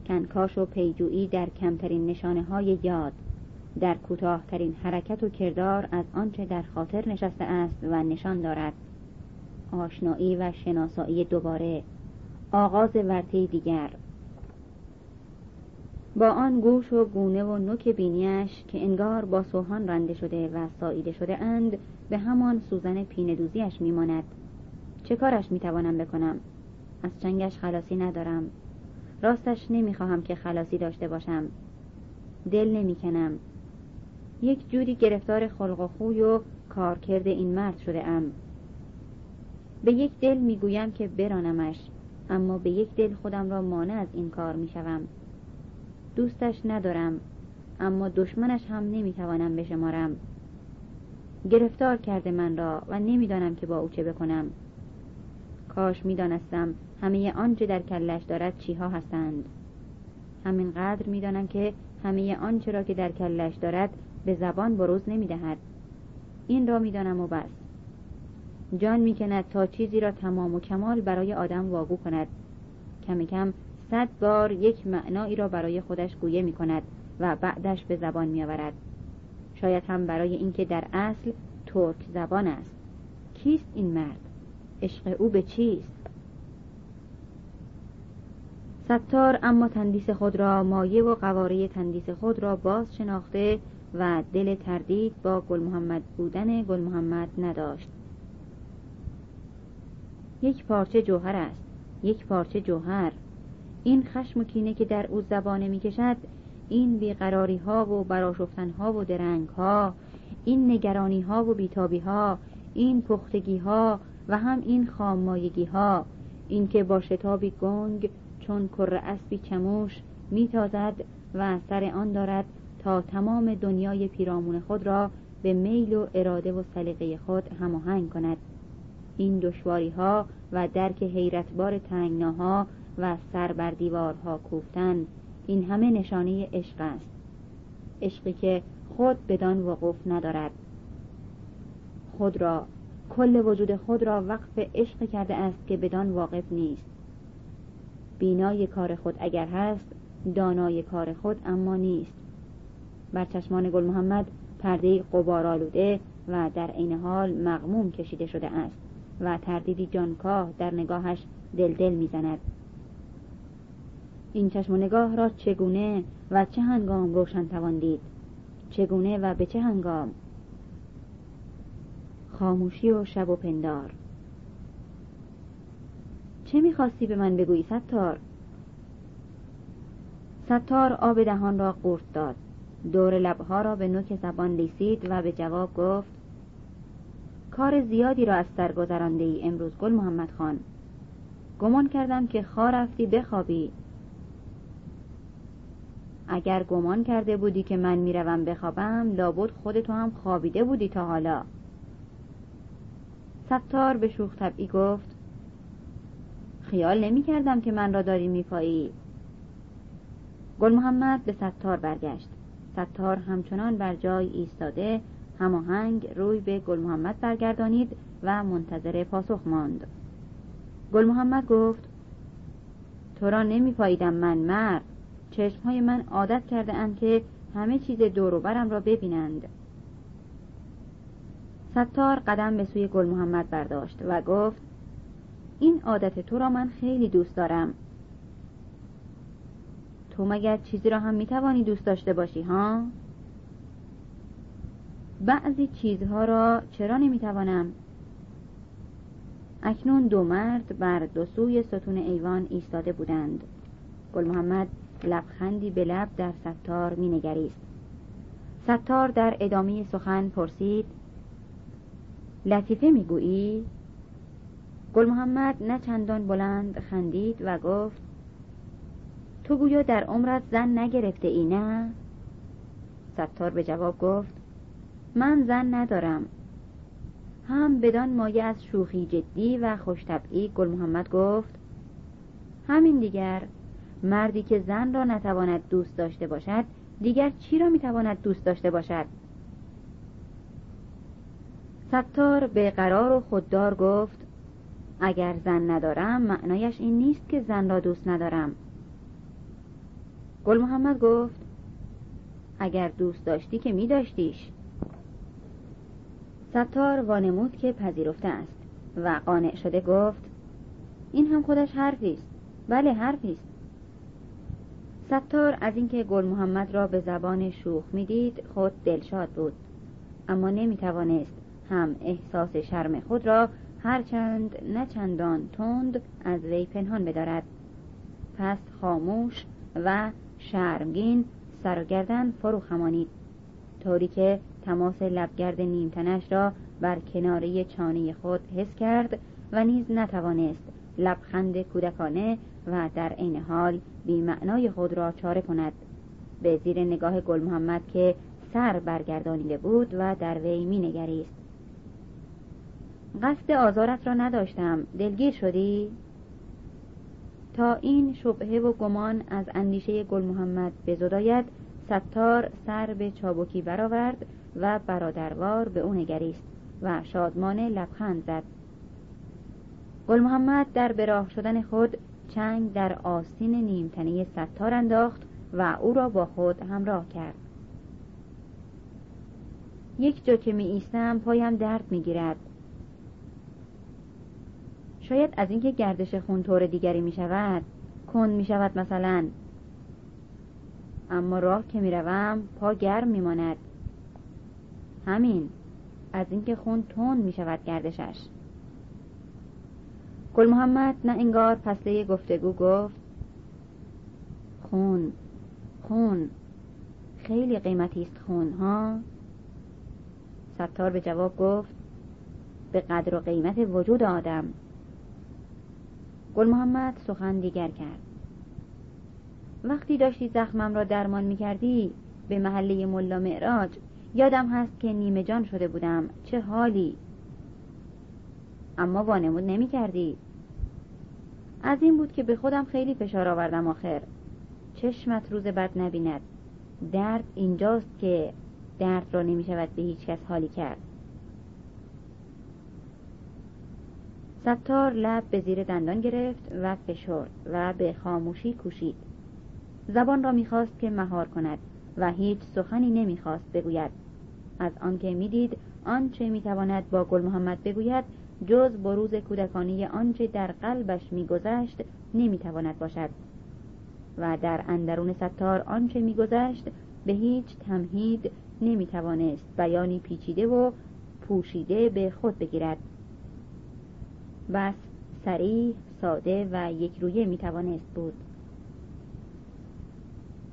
کنکاش و پیجویی در کمترین نشانه های یاد. در کوتاهترین حرکت و کردار از آنچه در خاطر نشسته است و نشان دارد. آشنایی و شناسایی دوباره. آغاز ورطه دیگر. با آن گوش و گونه و نوک بینیش که انگار با سوهان رنده شده و ساییده شده اند به همان سوزن پینه دوزیش میماند. چه کارش می‌توانم بکنم؟ از چنگش خلاصی ندارم. راستش نمی‌خواهم که خلاصی داشته باشم. دل نمی‌کنم. یک جوری گرفتار خلق و خوی و کارکرد این مرد شده ام. به یک دل می‌گویم که برانمش اما به یک دل خودم را مانع از این کار می‌شوم. دوستش ندارم اما دشمنش هم نمی‌توانم بشمارم. گرفتار کرده من را و نمی‌دانم که با او چه بکنم. کاش می‌دانستم همه آنچه در کلش دارد چیها هستند. همینقدر می‌دانم که همه آنچه را که در کلش دارد به زبان بروز نمی‌دهد این را می‌دانم و بس جان می‌کند تا چیزی را تمام و کمال برای آدم واگو کند کم کم صد بار یک معنایی را برای خودش گویه می کند و بعدش به زبان می آورد. شاید هم برای اینکه در اصل ترک زبان است کیست این مرد؟ عشق او به چیست؟ ستار اما تندیس خود را مایه و قواره تندیس خود را باز شناخته و دل تردید با گل محمد بودن گل محمد نداشت. یک پارچه جوهر است یک پارچه جوهر. این خشم و کینه که در او زبانه می کشد این بیقراری ها و براشفتن ها و درنگ ها این نگرانی ها و بیتابی ها این پختگی ها و هم این خاممایگی ها این که با شتابی گنگ چون کر اسبی چموش میتازد و سر آن دارد تا تمام دنیای پیرامون خود را به میل و اراده و سلیقه خود هماهنگ کند. این دشواری ها و درک حیرتبار تنگناها و سر بر دیوارها کوفتن این همه نشانه عشق است. عشقی که خود بدان وقوف ندارد. خود را کل وجود خود را وقف عشق کرده است که بدان واقف نیست. بینای کار خود اگر هست دانای کار خود اما نیست. بر چشمان گل محمد پرده قبار آلوده و در عین حال مغموم کشیده شده است و تردیدی جانکاه در نگاهش دل دل می‌زند. این چشم و نگاه را چگونه و چه هنگام روشن توان دید؟ چگونه و به چه هنگام؟ خاموشی و شب و پندار. چه می‌خواستی به من بگویی ستار؟ ستار آب دهان را قورت داد. دور لبها را به نوک زبان لیسید و به جواب گفت کار زیادی را از سر گذرانده ای امروز گل محمد خان. گمان کردم که خار رفتی بخوابی. اگر گمان کرده بودی که من می‌روم بخوابم لابد خودتو هم خوابیده بودی تا حالا. ستار به شوخ طبعی گفت خیال نمی کردم که من را داری میپایی. گل محمد به ستار برگشت. ستار همچنان بر جای ایستاده هماهنگ روی به گل محمد برگردانید و منتظر پاسخ ماند. گل محمد گفت تو را نمی پاییدم من مرد. چشمهای من عادت کرده اند که همه چیز دوروبرم را ببینند. ستار قدم به سوی گل محمد برداشت و گفت این عادت تو را من خیلی دوست دارم. تو مگر چیزی را هم می‌توانی دوست داشته باشی ها؟ بعضی چیزها را چرا نمی‌توانم؟ اکنون دو مرد بر دو سوی ستون ایوان ایستاده بودند گل محمد لبخندی به لب در ستار مینگریست ستار در ادامه سخن پرسید لطیفه می‌گویی گل محمد نه چندان بلند خندید و گفت تو گویا در عمرت زن نگرفته ای نه؟ ستار به جواب گفت من زن ندارم. هم بدان مایه از شوخی جدی و خوشطبعی گل محمد گفت همین دیگر. مردی که زن را نتواند دوست داشته باشد دیگر چی را می‌تواند دوست داشته باشد؟ ستار به قرار و خوددار گفت اگر زن ندارم معنایش این نیست که زن را دوست ندارم. گل محمد گفت اگر دوست داشتی که می داشتیش ستار وانمود که پذیرفته است و قانع شده گفت این هم خودش حرفی است. بله حرفی است. ستار از اینکه گل محمد را به زبان شوخ می‌دید خود دلشاد بود. اما نمی توانست هم احساس شرم خود را هرچند نه چندان تند از وی پنهان بدارد. پس خاموش و شرمگین سر و گردن فرو خمانید طوری که تماس لبگرد نیمتنش را بر کناره چانه خود حس کرد و نیز نتوانست لبخند کودکانه و در عین حال معنای خود را چاره کند. به زیر نگاه گل محمد که سر برگردانیده بود و در وی مینگریست. قصد آزارت را نداشتم. دلگیر شدی؟ تا این شبهه و گمان از اندیشه گل محمد بزداید ستار سر به چابکی برآورد و برادروار به او نگریست و شادمانه لبخند زد. گل محمد در براه شدن خود چنگ در آستین نیمتنه ستار انداخت و او را با خود همراه کرد. یک جا که می ایستم پایم درد می گیرد. شاید از اینکه گردش خون طور دیگری می شود کند می شود مثلا. اما راه که می روم پا گرم می ماند همین از اینکه خون تند می شود گردشش. گل محمد نه انگار پسله گفتگو گفت خون خون خیلی قیمتی است خون ها؟ ستار به جواب گفت به قدر و قیمت وجود آدم. گل محمد سخن دیگر کرد. وقتی داشتی زخمم را درمان می کردی به محله ملا معراج یادم هست که نیمه جان شده بودم. چه حالی؟ اما وانمود نمی کردی از این بود که به خودم خیلی فشار آوردم آخر. چشمت روز بد نبیند. درد اینجاست که درد را نمی شود به هیچ کس حالی کرد. ستار لب به زیر دندان گرفت و فشرد و به خاموشی کوشید. زبان را می‌خواست که مهار کند و هیچ سخنی نمی‌خواست بگوید. از آنکه می‌دید آنچه می‌تواند با گل محمد بگوید جز بروز کودکانی آنچه در قلبش میگذشت نمی‌تواند باشد. و در اندرون ستار آنچه میگذشت به هیچ تمهید نمی‌توانست بیانی پیچیده و پوشیده به خود بگیرد. بس سریع ساده و یک رویه می‌توانست بود.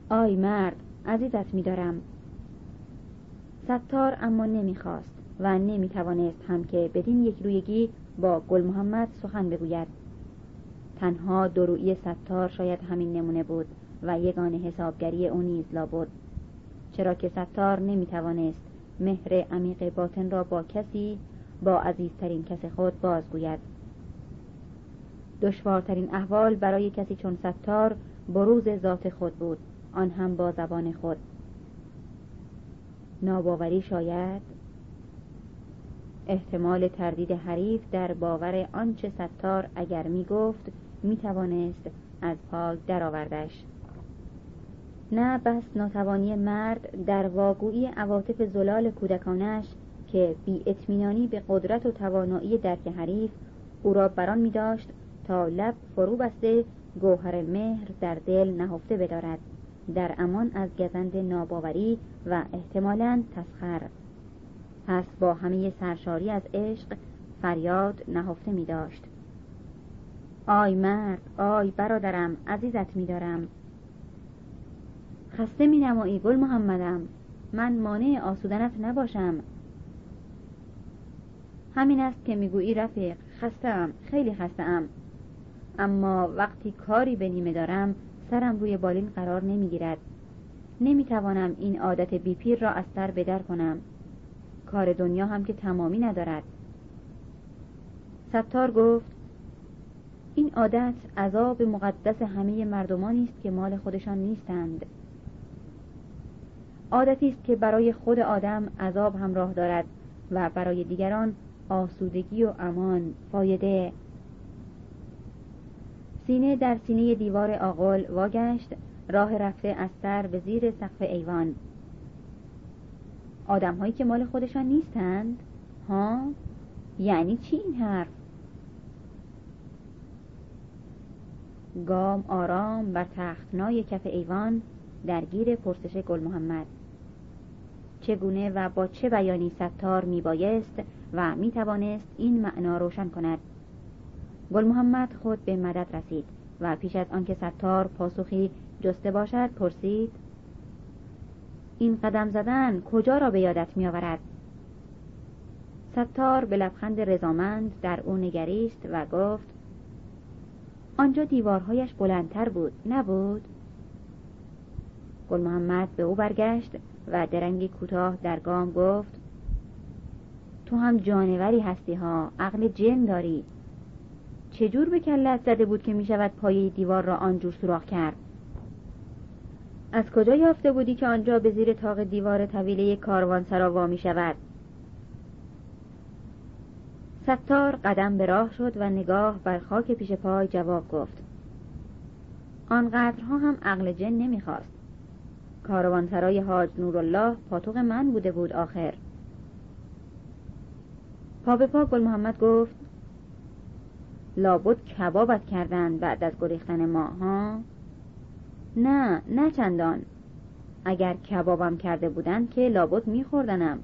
آی مرد عزیزت میدارم. ستار اما نمی‌خواست و نمی‌توانست هم که بدین یک رویگی با گل محمد سخن بگوید. تنها درویی ستار شاید همین نمونه بود و یگان حسابگری او نیز بود. چرا که ستار نمی‌توانست مهر عمیق باطن را با کسی با عزیزترین کس خود بازگوید. دشوارترین احوال برای کسی چون ستار بروز ذات خود بود. آن هم با زبان خود. ناباوری شاید احتمال تردید حریف در باور آنچه ستار اگر می گفت می توانست از پاک درآوردش. نه بس ناتوانی مرد در واگویی عواطف زلال کودکانش که بی اطمینانی به قدرت و توانایی درک حریف او را بران می داشت تا لب فرو بسته گوهر مهر در دل نهفته بدارد. در امان از گزند ناباوری و احتمالا تسخر. پس با همه سرشاری از عشق فریاد نهفته می داشت. آی مرد آی برادرم عزیزت می دارم. خسته می نمایی گل محمدم. من مانع آسودنت نباشم. همین است که می‌گویی رفیق خستم خیلی خستم اما وقتی کاری به نیمه دارم سرم روی بالین قرار نمی‌گیرد. نمی‌توانم این عادت بیپیر را از سر بدر کنم. کار دنیا هم که تمامی ندارد. ستار گفت این عادت عذاب مقدس همه مردمانی است که مال خودشان نیستند. عادتی است که برای خود آدم عذاب همراه دارد و برای دیگران آسودگی و امان فایده سینه در سینه دیوار آقل واگشت راه رفته از سر به زیر سقف ایوان. آدم هایی که مال خودشان نیستند؟ ها؟ یعنی چی این حرف؟ گام آرام بر تختنای کف ایوان درگیر پرسش گل محمد. چگونه و با چه بیانی ستار می بایست و می توانست این معنا روشن کند؟ گل محمد خود به مدد رسید و پیش از آنکه ستار پاسخی جسته باشد پرسید این قدم زدن کجا را به یادت می آورد؟ ستار به لبخند رضامند در او نگریست و گفت آنجا دیوارهایش بلندتر بود نبود؟ گل محمد به او برگشت و درنگی کوتاه در گام گفت تو هم جانوری هستی ها عقل جن داری چجور به کلت زده بود که می شود پایه دیوار را آنجور سوراخ کرد؟ از کجا یافته بودی که آنجا به زیر تاق دیوار طویله کاروانسرا وا می شود ستار قدم به راه شد و نگاه بر خاک پیش پای جواب گفت. آنقدرها هم عقل جن نمی‌خواست. کاروانسرای حاج نورالله پاتوق من بوده بود آخر. پا به پا گل محمد گفت لابد کبابت کردن بعد از گریختن ما ها نه نه چندان. اگر کبابم کرده بودن که لابد میخوردنم.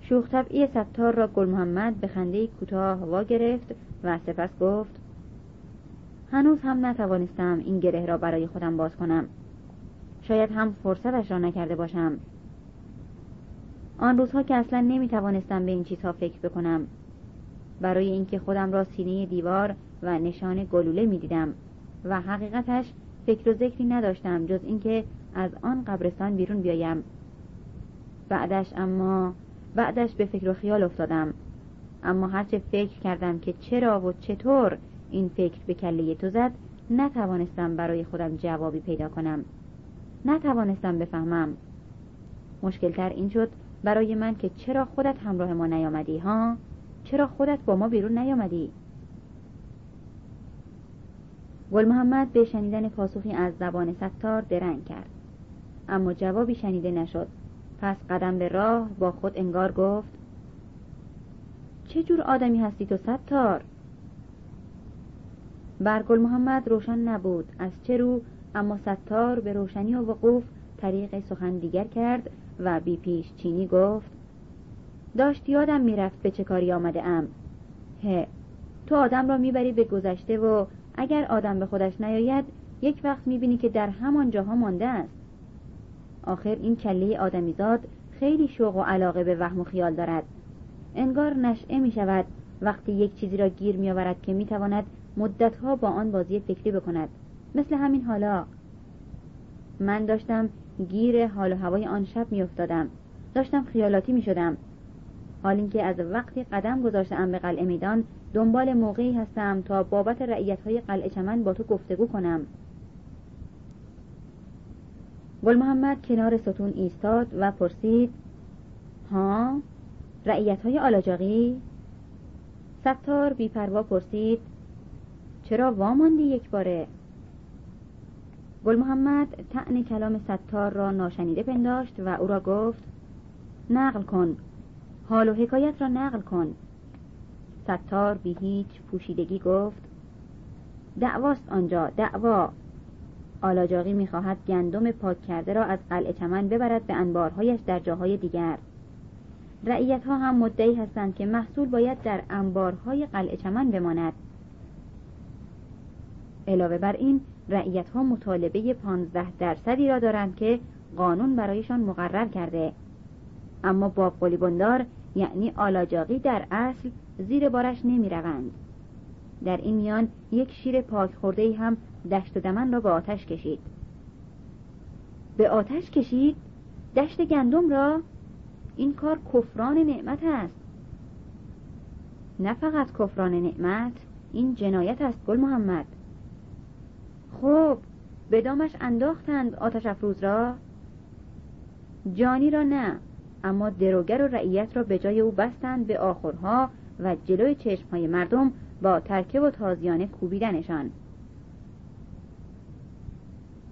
شوخ طبعی ستار را گل محمد به خنده کوتاه وا گرفت و سپس گفت هنوز هم نتوانستم این گره را برای خودم باز کنم. شاید هم فرصتش را نکرده باشم. آن روزها که اصلا نمی توانستم به این چیزها فکر بکنم. برای اینکه خودم را سینه دیوار و نشان گلوله می دیدم. و حقیقتش فکر و ذکری نداشتم جز اینکه از آن قبرستان بیرون بیایم. بعدش اما بعدش به فکر و خیال افتادم. اما هرچه فکر کردم که چرا و چطور این فکر به کله تو زد نتوانستم برای خودم جوابی پیدا کنم. نتوانستم بفهمم. مشکلتر این شد برای من که چرا خودت همراه ما نیامدی ها؟ چرا خودت با ما بیرون نیامدی؟ گل محمد به شنیدن پاسخی از زبان ستار درنگ کرد. اما جوابی شنیده نشد. پس قدم به راه با خود انگار گفت چه جور آدمی هستی تو ستار؟ بر گل محمد روشن نبود. از چه رو؟ اما ستار به روشنی و وقوف طریق سخن دیگر کرد و بی پیش چینی گفت داشت یادم می‌رفت به چه کاری آمده ام هه تو آدم را می‌بری به گذشته و اگر آدم به خودش نیاید یک وقت می‌بینی که در همان جاها مانده است. آخر این کله آدمیزاد خیلی شوق و علاقه به وهم و خیال دارد. انگار نشعه می شود وقتی یک چیزی را گیر می آورد که می تواند مدتها با آن بازی فکری بکند. مثل همین حالا. من داشتم گیر حال و هوای آن شب می افتادم داشتم خیالاتی می شدم حال اینکه از وقتی قدم گذاشتم به قلعه میدان دنبال موقعی هستم تا بابت رعیت های قلعه چمن با تو گفتگو کنم. گل محمد کنار ستون ایستاد و پرسید ها رعیت های آلاجاقی؟ ستار بیپروا پرسید چرا واماندی یک باره؟ گل محمد تعن کلام ستار را ناشنیده پنداشت و او را گفت نقل کن. حال و حکایت را نقل کن. ستار بی هیچ پوشیدگی گفت دعواست آنجا دعوا. آلاجاقی می‌خواهد گندم پاک کرده را از قلعه چمن ببرد به انبارهایش در جاهای دیگر. رعیت ها هم مدعی هستند که محصول باید در انبارهای قلعه چمن بماند. علاوه بر این رعیت ها مطالبه پانزده درصدی را دارند که قانون برایشان مقرر کرده. اما باب بندار یعنی آلاجاقی در اصل زیر بارش نمی روند. در این میان یک شیر پاک خورده هم دشت دمن را به آتش کشید. به آتش کشید دشت گندم را. این کار کفران نعمت است. نه فقط کفران نعمت این جنایت است گل محمد. خب به دامش انداختند آتش افروز را؟ جانی را نه. اما دروگر و رعیت را به جای او بستند به آخرها و جلوی چشمهای مردم با ترکه و تازیانه کوبیدنشان.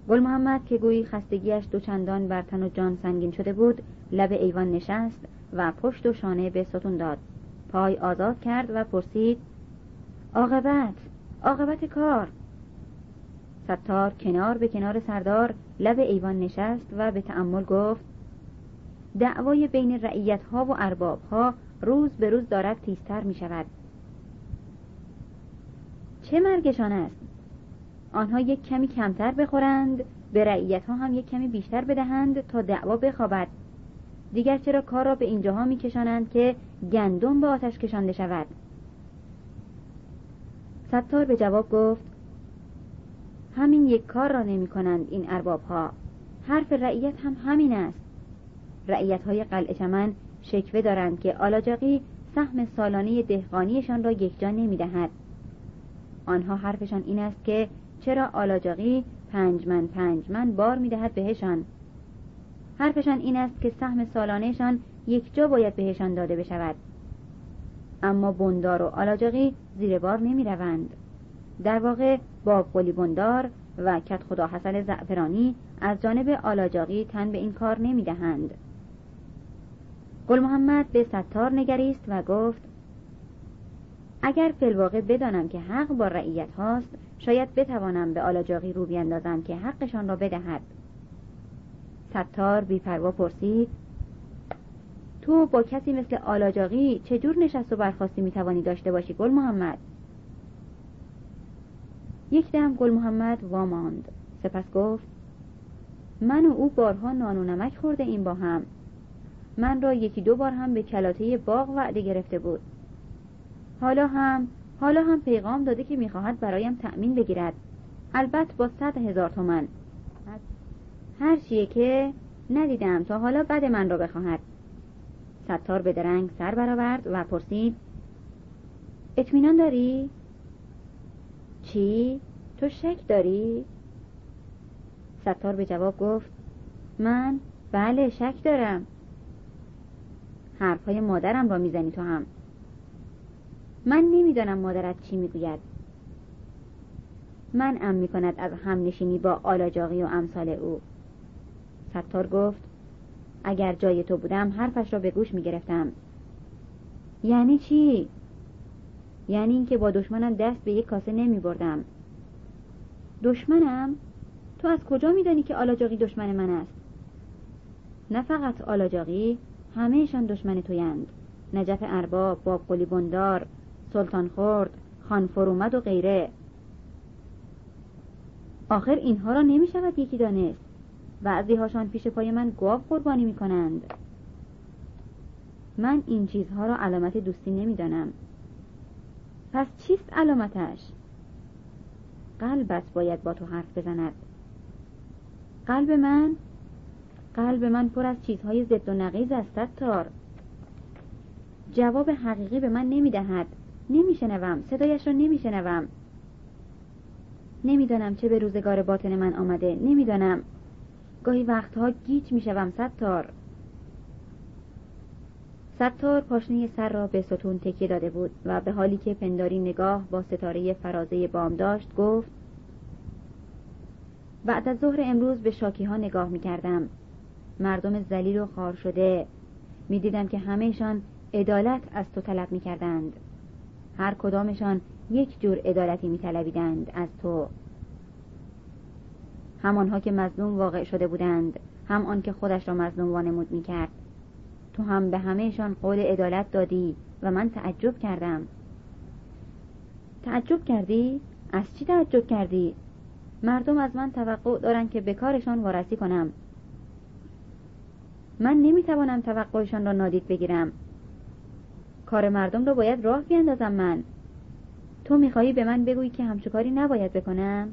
گل محمد که گویی خستگیش دوچندان بر تن و جان سنگین شده بود لب ایوان نشست و پشت و شانه به ستون داد. پای آزاد کرد و پرسید عاقبت عاقبت کار؟ ستار کنار به کنار سردار لب ایوان نشست و به تأمل گفت دعوای بین رعیت ها و ارباب ها روز به روز دارد تیزتر می شود چه مرگشان است؟ آنها یک کمی کمتر بخورند به رعیت ها هم یک کمی بیشتر بدهند تا دعوا بخوابد. دیگر چرا کار را به اینجاها میکشانند که گندم به آتش کشانده شود؟ ستار به جواب گفت همین یک کار را نمی کنند این ارباب ها حرف رعیت هم همین است. رعیت های قلعه چمن شکوه دارند که آلاجاقی سهم سالانه دهقانیشان را یکجا نمی دهد. آنها حرفشان این است که چرا آلاجاقی پنج من پنج من بار می دهد بهشان حرفشان این است که سهم سالانهشان یک جا باید بهشان داده بشود اما بندار و آلاجاقی زیر بار نمی روند. در واقع باب قلی بندار و کت خدا حسن زعفرانی از جانب آلاجاقی تن به این کار نمی دهند. گل محمد به ستار نگریست و گفت اگر فلواقع بدانم که حق با رعیت هاست شاید بتوانم به آلاجاقی رو بیندازم که حقشان را بدهد. ستار بیپروا پرسید تو با کسی مثل آلاجاقی چجور نشست و برخواستی می‌توانی داشته باشی گل محمد؟ یک دم گل محمد واماند. سپس گفت من و او بارها نان و نمک خورده این با هم. من را یکی دو بار هم به کلاته باغ وعده گرفته بود. حالا هم حالا هم پیغام داده که می‌خواهد برایم تأمین بگیرد. البته با صد هزار تومن هر چیه که ندیدم تا حالا بد من را بخواهد. ستار به درنگ سر برآورد و پرسید اطمینان داری؟ چی؟ تو شک داری؟ ستار به جواب گفت من؟ بله شک دارم. حرفهای مادرم را می‌زنی تو هم من نمی‌دانم مادرت چی می‌گوید من ام می‌کند از هم نشینی با آلاجاقی و امثال او ستار گفت اگر جای تو بودم حرفش را به گوش می‌گرفتم یعنی چی؟ یعنی اینکه با دشمنم دست به یک کاسه نمی بردم دشمنم؟ تو از کجا میدانی که آلاجاقی دشمن من است؟ نه فقط آلاجاقی همهشان دشمن تویند. نجف ارباب باب قلی بندار سلطان خورد خان فرومد و غیره. آخر اینها را نمی شود یکی دانست. بعضی هاشان پیش پای من گاو قربانی می کنند من این چیزها را علامت دوستی نمی‌دانم. پس چیست علامتش؟ قلبت باید با تو حرف بزند. قلب من قلب من پر از چیزهای ضد و نقیز است تار جواب حقیقی به من نمی‌دهد. نمیشنوم. صدایش را نمیشنوم. نمی‌دانم چه به روزگار باطن من آمده. نمی‌دانم. گاهی وقتها گیج می‌شوم ستار. ستار پاشنه سر را به ستون تکیه داده بود و به حالی که پنداری نگاه با ستاره فرازه بام داشت گفت بعد از ظهر امروز به شاکی ها نگاه می کردم مردم زلیل و خار شده. می دیدم که همهشان عدالت از تو طلب می کردند هر کدامشان یک جور عدالتی می طلبیدند از تو. همانها که مظلوم واقع شده بودند هم آن که خودش را مظلوم وانمود می کرد تو هم به همهشان قول عدالت دادی و من تعجب کردم. تعجب کردی؟ از چی تعجب کردی؟ مردم از من توقع دارند که به کارشان وارسی کنم. من نمی‌توانم توقعشان را نادید بگیرم. کار مردم را باید راه بیندازم من. تو می‌خواهی به من بگویی که همچه کاری نباید بکنم؟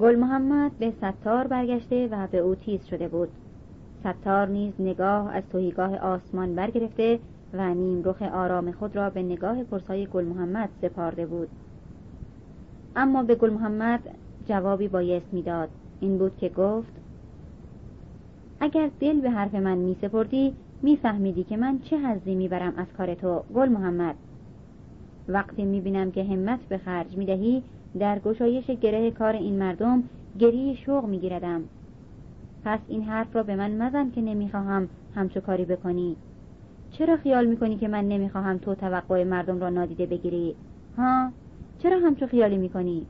گل محمد به ستار برگشته و به او تیز شده بود. ستار نیز نگاه از توهیگاه آسمان برگرفته و نیم رخ آرام خود را به نگاه پرسای گل محمد سپارده بود. اما به گل محمد جوابی بایست می‌داد. این بود که گفت اگر دل به حرف من می سپردی میفهمیدی که من چه حزی می‌برم از کار تو گل محمد. وقتی می‌بینم که همت به خرج می‌دهی در گشایش گره کار این مردم گریه شوق میگیردم. پس این حرف را به من مزن که نمی‌خواهم همچو کاری بکنی. چرا خیال می‌کنی که من نمی‌خواهم تو توقع مردم را نادیده بگیری؟ ها؟ چرا همچو خیالی می‌کنی؟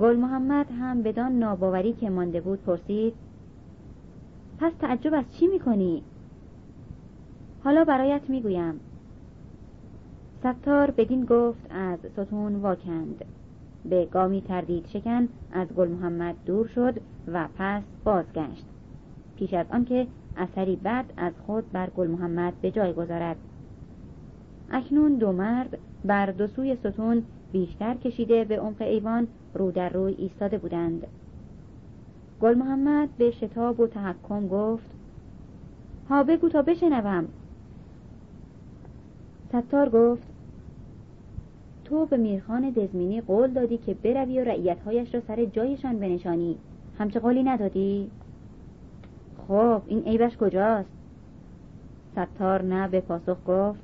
گل محمد هم بدان ناباوری که مانده بود پرسید پس تعجب از چی می‌کنی؟ حالا برایت می‌گویم. ستار بدین گفت از ستون واکند. به گامی تردید شکن از گل محمد دور شد و پس بازگشت. پیش از آنکه اثری بد از خود بر گل محمد به جای گذارد. اکنون دو مرد بر دو سوی ستون بیشتر کشیده به عمق ایوان رو در روی ایستاده بودند. گل محمد به شتاب و تحکم گفت ها بگو تا بشنوم ستار گفت تو به میرخان دزمینی قول دادی که بروی و رعیتهایش را سر جایشان بنشانی همچه قولی ندادی؟ خب این عیبش کجاست؟ ستار نه به پاسخ گفت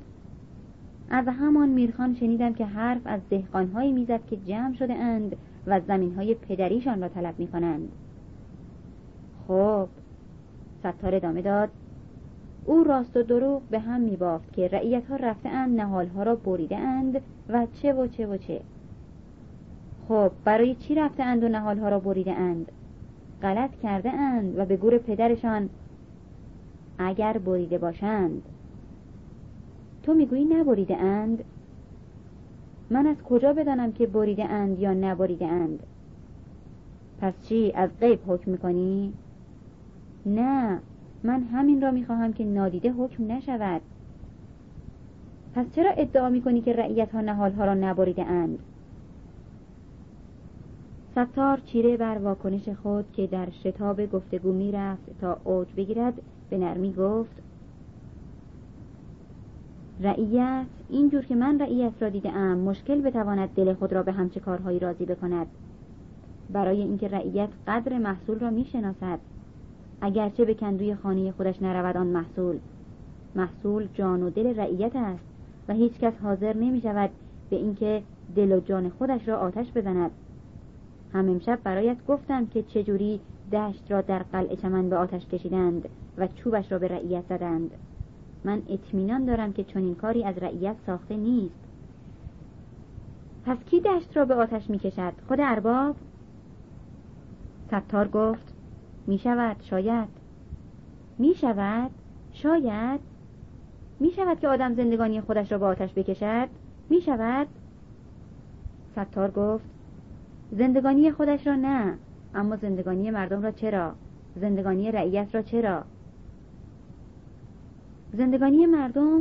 از همان میرخان شنیدم که حرف از دهقانهایی می‌زد که جمع شده اند و زمینهای پدریشان را طلب می کنند خب ستار ادامه داد. او راست و دروغ به هم می بافت که رعیت ها رفته اند نهال ها را بریده اند و چه و چه و چه. خب برای چی رفته اند و نهال ها را بریده اند غلط کرده اند و به گور پدرشان اگر بریده باشند. تو می‌گویی نبریده اند من از کجا بدانم که بریده اند یا نبریده اند پس چی از غیب حکم می‌کنی؟ نه من همین را می‌خواهم که نادیده حکم نشود. پس چرا ادعا می‌کنی که رعیت ها نهال ها را نبریده اند؟ ستار چیره بر واکنش خود که در شتاب گفتگو می‌رفت تا اوج بگیرد به نرمی گفت رعیت اینجور که من رعیت را دیده ام مشکل بتواند دل خود را به همچه کارهایی راضی بکند. برای اینکه رعیت قدر محصول را می‌شناسد. اگرچه به کندوی خانه خودش نرود آن محصول محصول جان و دل رعیت است و هیچ کس حاضر نمی شود به اینکه دل و جان خودش را آتش بزند هم امشب برایت گفتم که چجوری دشت را در قلعه چمن به آتش کشیدند و چوبش را به رعیت زدند من اطمینان دارم که چنین کاری از رعیت ساخته نیست پس کی دشت را به آتش می کشد؟ خود ارباب؟ ستار گفت می شود شاید. می شود شاید. می شود که آدم زندگانی خودش را به آتش بکشد. می شود ستار گفت زندگانی خودش را نه اما زندگانی مردم را چرا؟ زندگانی رعیت را چرا؟ زندگانی مردم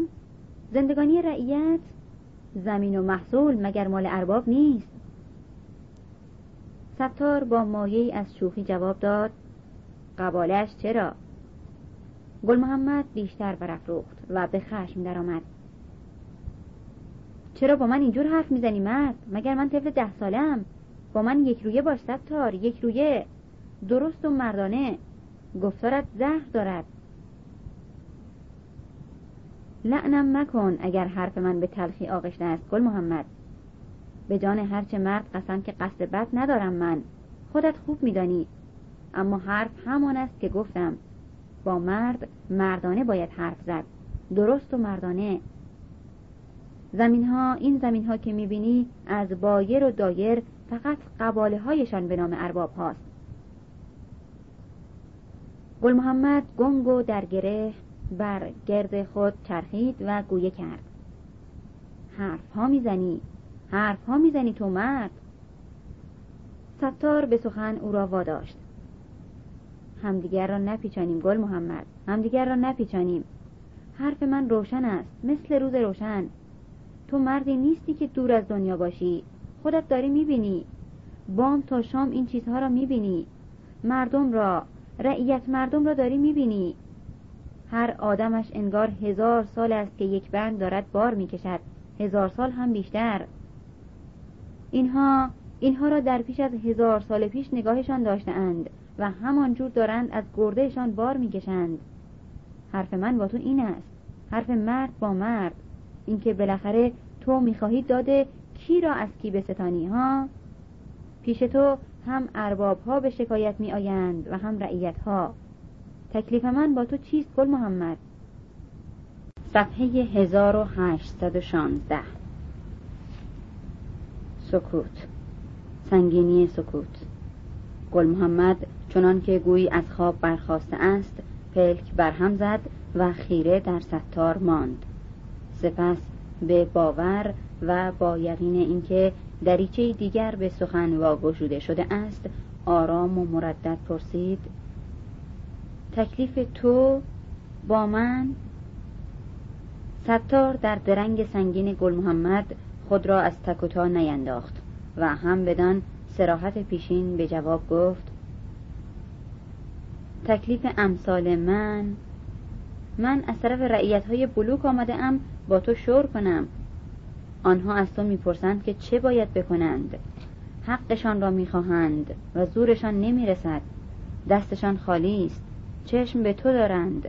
زندگانی رعیت زمین و محصول مگر مال ارباب نیست؟ ستار با مایه از شوخی جواب داد قبالش چرا؟ گل محمد بیشتر برافروخت و به خشم درآمد. چرا با من اینجور حرف می‌زنی مرد؟ مگر من طفل ده سالم؟ با من یک رویه باش ستار یک رویه. درست و مردانه. گفتارت زهر دارد. لعنم مکن اگر حرف من به تلخی آغشته است گل محمد. به جان هرچه مرد قسم که قصد بد ندارم من. خودت خوب میدانی. اما حرف همان است که گفتم. با مرد مردانه باید حرف زد. درست و مردانه. زمین ها این زمین ها که می‌بینی از بایر و دایر فقط قباله هایشان به نام ارباب هاست. گل محمد گنگ و در گره بر گرد خود چرخید و گویه کرد. حرف ها می‌زنی. حرف ها می‌زنی تو مرد. ستار به سخن او را واداشت. همدیگر را نپیچانیم گل محمد. همدیگر را نپیچانیم. حرف من روشن است مثل روز روشن. تو مردی نیستی که دور از دنیا باشی. خودت داری می‌بینی. بام تا شام این چیزها را می‌بینی. مردم را رعیت مردم را داری می‌بینی. هر آدمش انگار هزار سال است که یک بند دارد بار می‌کشد. هزار سال هم بیشتر. اینها اینها را در پیش از هزار سال پیش نگاهشان داشتهاند. و همانجور دارند از گردهشان بار می‌کشند. حرف من با تو این است. حرف مرد با مرد. اینکه بالاخره تو می‌خواهی داده کی را از کی بستانی ها؟ پیش تو هم ارباب ها به شکایت می آیند و هم رعیت ها تکلیف من با تو چیست گل محمد؟ صفحه 1816 سکوت. سنگینی سکوت. گل محمد چنان که گویی از خواب برخواسته است پلک برهم زد و خیره در ستار ماند. سپس به باور و با یقین اینکه دریچه دیگر به سخن واگشوده شده است آرام و مردد پرسید تکلیف تو با من؟ ستار در درنگ سنگین گل محمد خود را از تکوتا نینداخت و هم بدان سراحت پیشین به جواب گفت تکلیف امثال من. من از طرف رعیت های بلوک آمده ام با تو شور کنم. آنها از تو می‌پرسند که چه باید بکنند. حقشان را می‌خواهند و زورشان نمی‌رسد. دستشان خالی است. چشم به تو دارند.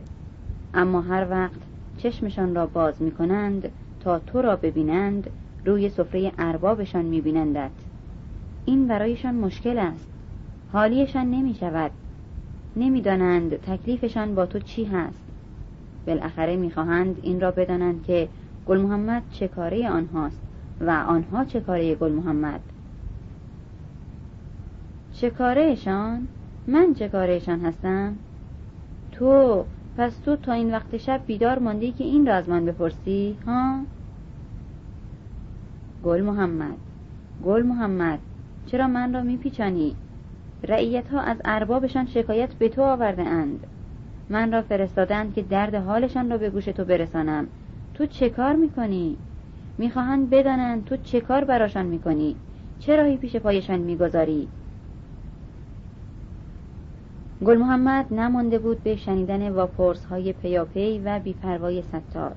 اما هر وقت چشمشان را باز می‌کنند تا تو را ببینند روی سفره اربابشان میبینندت. این برایشان مشکل است. حالیشان نمی شود نمی‌دانند تکلیفشان با تو چی هست بالاخره می‌خواهند این را بدانند که گل محمد چه کاره آنهاست و آنها چه کاره گل محمد چه کارهشان؟ من چه کارهشان هستم؟ تو پس تو تا این وقت شب بیدار ماندی که این را از من بپرسی ها؟ گل محمد گل محمد چرا من را میپیچانی؟ رعیت ها از اربابشان شکایت به تو آورده اند من را فرستادند که درد حالشان را به گوش تو برسانم تو چه کار می‌کنی؟ می‌خواهند بدانند تو چه کار براشان می‌کنی؟ چه راهی پیش پایشان می‌گذاری؟ گل محمد نمانده بود به شنیدن واپرس های پیاپی و بیپروای ستار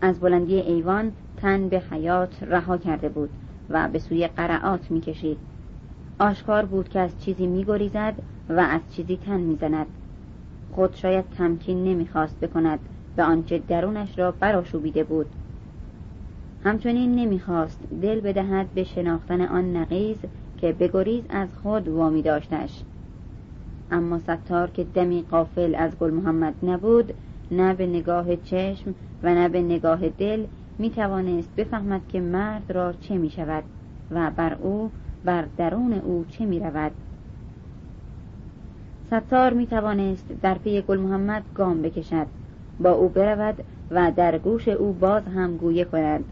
از بلندی ایوان تن به حیات رها کرده بود و به سوی قرعات می‌کشید آشکار بود که از چیزی میگریزد و از چیزی تن می‌زند. خود شاید تمکین نمی‌خواست بکند به آنچه درونش را براشوبیده بود. همچنین نمی‌خواست دل بدهد به شناختن آن نقیز که بگریز از خود وامی داشتش. اما ستار که دمی قافل از گل محمد نبود نه به نگاه چشم و نه به نگاه دل می توانست بفهمد که مرد را چه می شود و بر او بر درون او چه می رود ستار می توانست در پی گل محمد گام بکشد. با او برود و در گوش او باز هم گویه کند.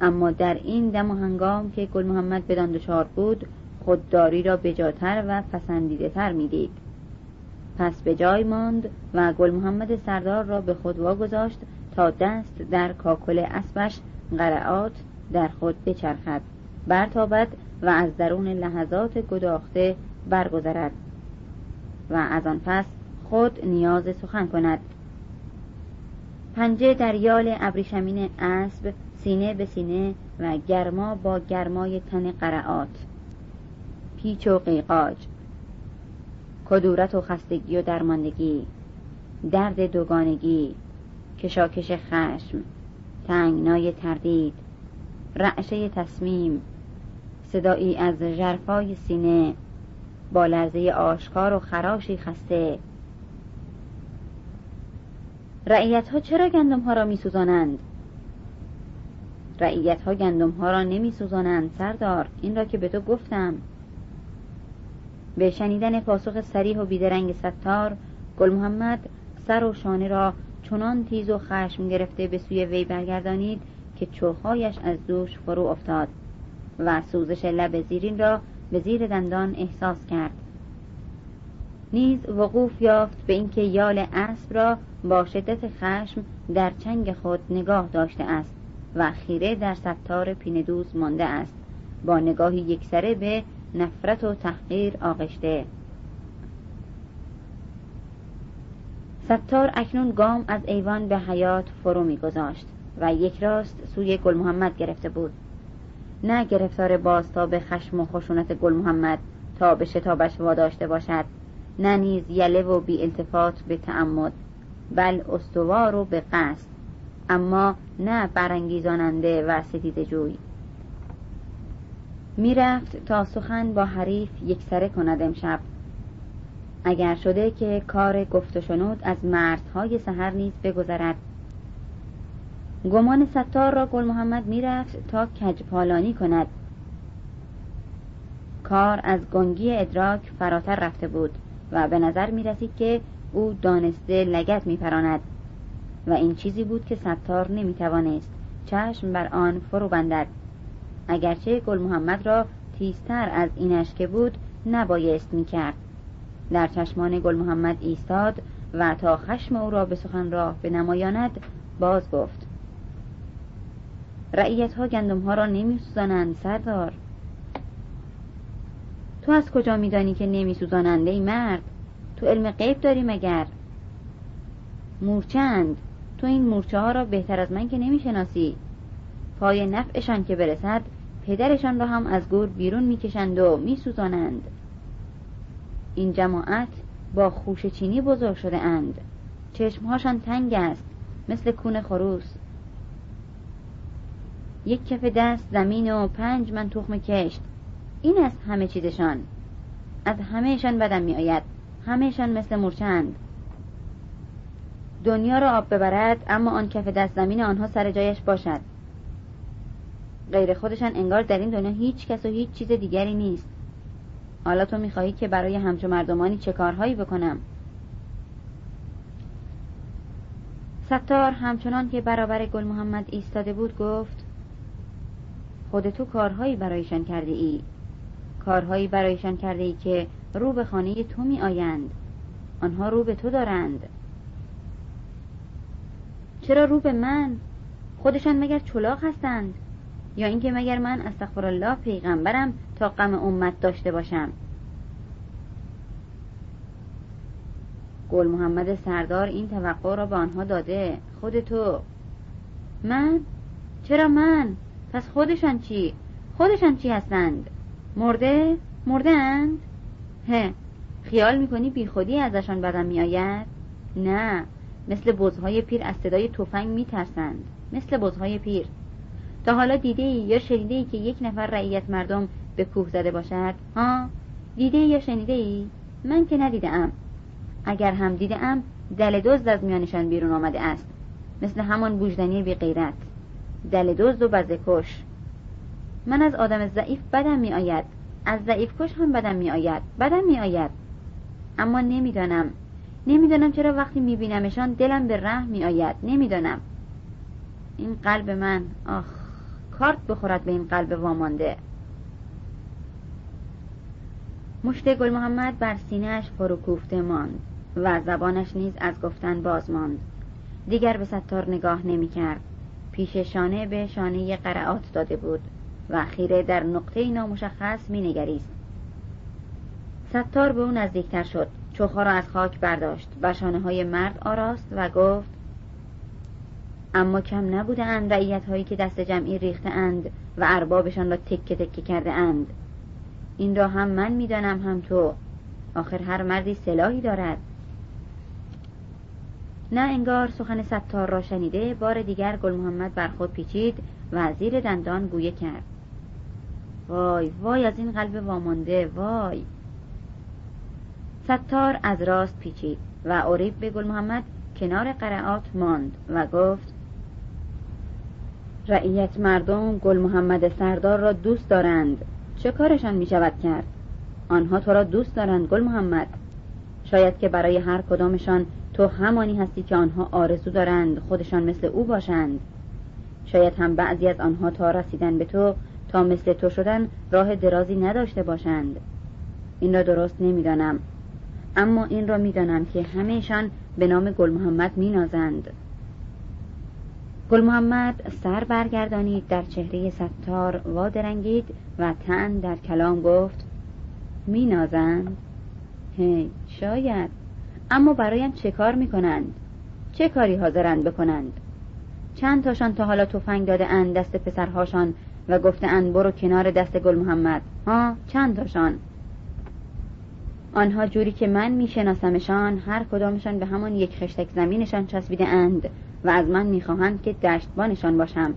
اما در این دم و هنگام که گل محمد بدان دچار بود خودداری را بجاتر و پسندیده تر می‌دید. پس به جای ماند و گل محمد سردار را به خود واگذاشت تا دست در کاکل اسبش قرعات در خود بچرخد. برتابد و از درون لحظات گداخته برگذرد و از آن پس خود نیاز سخن کند. پنجه در یال ابریشمین اسب سینه به سینه و گرما با گرمای تن قرعات. پیچ و قیقاج کدورت و خستگی و درماندگی درد دوگانگی کشاکش خشم تنگنای تردید رعشه تصمیم صدایی از جرفای سینه. با لرزه آشکار و خراشی خسته. رعیت ها چرا گندم ها را می سوزانند؟ رعیت ها گندم ها را نمی سوزانند سردار. این را که به تو گفتم. به شنیدن پاسخ سریح و بیدرنگ ستار گل محمد سر و شانه را چنان تیز و خشم گرفته به سوی وی برگردانید که چوهایش از دوش فرو افتاد. و سوزش لب زیرین را به زیر دندان احساس کرد. نیز وقوف یافت به اینکه یال اسب را با شدت خشم در چنگ خود نگاه داشته است و خیره در ستار پیندوز مانده است. با نگاهی یکسره به نفرت و تحقیر آغشته. ستار اکنون گام از ایوان به حیات فرو میگذاشت و یک راست سوی گل محمد گرفته بود. نه گرفتار به خشم و خشونت گل محمد تا به شتابش واداشته باشد. نه نیز یله و بی التفات به تعمد بل استوار و به قصد. اما نه برانگیزاننده و ستیده جوی. می‌رفت تا سخن با حریف یکسره کند امشب. اگر شده که کار گفت و شنود از مرزهای سحر نیز بگذرد. گمان ستار را گل محمد می‌رفت تا کجپالانی کند. کار از گنگی ادراک فراتر رفته بود و به نظر می رسید که او دانسته لگت می پراند و این چیزی بود که ستار نمی توانست چشم بر آن فرو بندد. اگرچه گل محمد را تیزتر از اینش که بود نبایست می کرد در چشمان گل محمد ایستاد و تا خشم او را به سخن راه به نمایاند باز گفت رعیت ها گندم ها را نمی سوزانند سردار. تو از کجا میدانی که نمی سوزانند ای مرد؟ تو علم غیب داری مگر؟ مورچند تو این مورچه ها را بهتر از من که نمی‌شناسی. پای نفعشان که برسد پدرشان را هم از گور بیرون می‌کشند و میسوزانند. این جماعت با خوش چینی بزرگ شده اند. چشمهاشان تنگ است مثل کون خروس. یک کف دست زمین و پنج من تخم کشت. این است همه چیزشان. از همهشان بدم می آید همهشان مثل مرچند. دنیا را آب ببرد اما آن کف دست زمین آنها سر جایش باشد. غیر خودشان انگار در این دنیا هیچ کس و هیچ چیز دیگری نیست. حالا تو می‌خواهی که برای همچو مردمانی چه کارهایی بکنم؟ ستار همچنان که برابر گل محمد ایستاده بود گفت خود تو کارهایی برایشان کرده ای کارهایی برایشان کرده ای که رو به خانه تو می آیند آنها رو به تو دارند. چرا رو به من؟ خودشان مگر چلاق هستند؟ یا اینکه مگر من استغفر الله پیغمبرم تا غم امت داشته باشم؟ گل محمد سردار این توقع را به آنها داده. خود تو من؟ چرا من؟ پس خودشان چی؟ خودشان چی هستند؟ مرده؟ اند هه خیال می‌کنی بیخودی ازشان بدم میآید؟ نه مثل بزهای پیر از صدای تفنگ میترسند. مثل بزهای پیر. تا حالا دیده ای یا شنیده ای که یک نفر رعیت مردم به کوه زده باشد؟ ها دیده یا شنیده ای من که ندیده ام اگر هم دیده ام دل دزد از میانشان بیرون آمده است. مثل همان بوجدنی بی غیرت دل دزد و بزه کش. من از آدم ضعیف بدم می آید از ضعیف کش هم بدم می آید بدم می آید اما نمی‌دانم. نمی‌دانم چرا وقتی میبینمشان دلم به رحم می آید نمی‌دانم. این قلب من آخ کارت بخورد به این قلب وامانده. مشت گل محمد بر سینهش فرو کوفته ماند و زبانش نیز از گفتن باز ماند. دیگر به ستار نگاه نمی کرد پیش شانه به شانه قرعات داده بود و خیره در نقطه نامشخص می نگریست ستار به او نزدیکتر شد. چوخها را از خاک برداشت و شانه های مرد آراست و گفت اما کم نبوده اند رعیت هایی که دست جمعی ریخته اند و اربابشان را تکه تکه کرده اند. این را هم من می‌دانم هم تو. آخر هر مردی سلاحی دارد. نه انگار سخن ستار را شنیده بار دیگر گل محمد بر خود پیچید و زیر دندان گویه کرد. وای وای از این قلب وامانده وای. ستار از راست پیچید و اوریب به گل محمد کنار قرعات ماند و گفت رعیت مردم گل محمد سردار را دوست دارند. چه کارشان می شود کرد؟ آنها تو را دوست دارند گل محمد. شاید که برای هر کدامشان تو همانی هستی که آنها آرزو دارند خودشان مثل او باشند. شاید هم بعضی از آنها تا رسیدن به تو تا مثل تو شدن راه درازی نداشته باشند. این را درست نمی‌دانم. اما این را می‌دانم که همهشان به نام گل محمد مینازند. گل محمد سر برگردانید در چهره ستار وادرنگید و تن در کلام گفت می نازند هی شاید. اما برایم چه کار می کنند چه کاری حاضرند بکنند؟ چند تاشان تا حالا تفنگ داده اند دست پسرهاشان و گفته اند برو کنار دست گل محمد. ها چند تاشان؟ آنها جوری که من میشناسمشان هر کدامشان به همان یک خشتک زمینشان چسبیده اند و از من می‌خواهند که دشتبانشان باشم.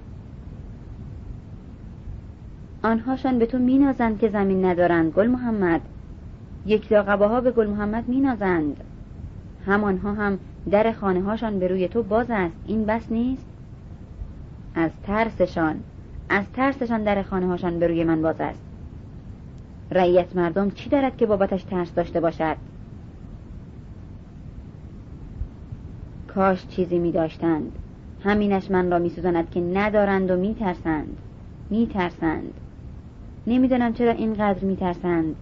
آنهاشان به تو مینازند که زمین ندارند گل محمد. یک ها به گل محمد مینازند. همانها هم در خانه هاشان به روی تو باز است. این بس نیست؟ از ترسشان از ترسشان در خانه هاشان به روی من باز است. رعیت مردم چی دارد که بابتش ترس داشته باشد؟ کاش چیزی می داشتند. همینش من را می سوزاند که ندارند و می ترسند. می ترسند. نمی‌دانم چرا اینقدر می ترسند.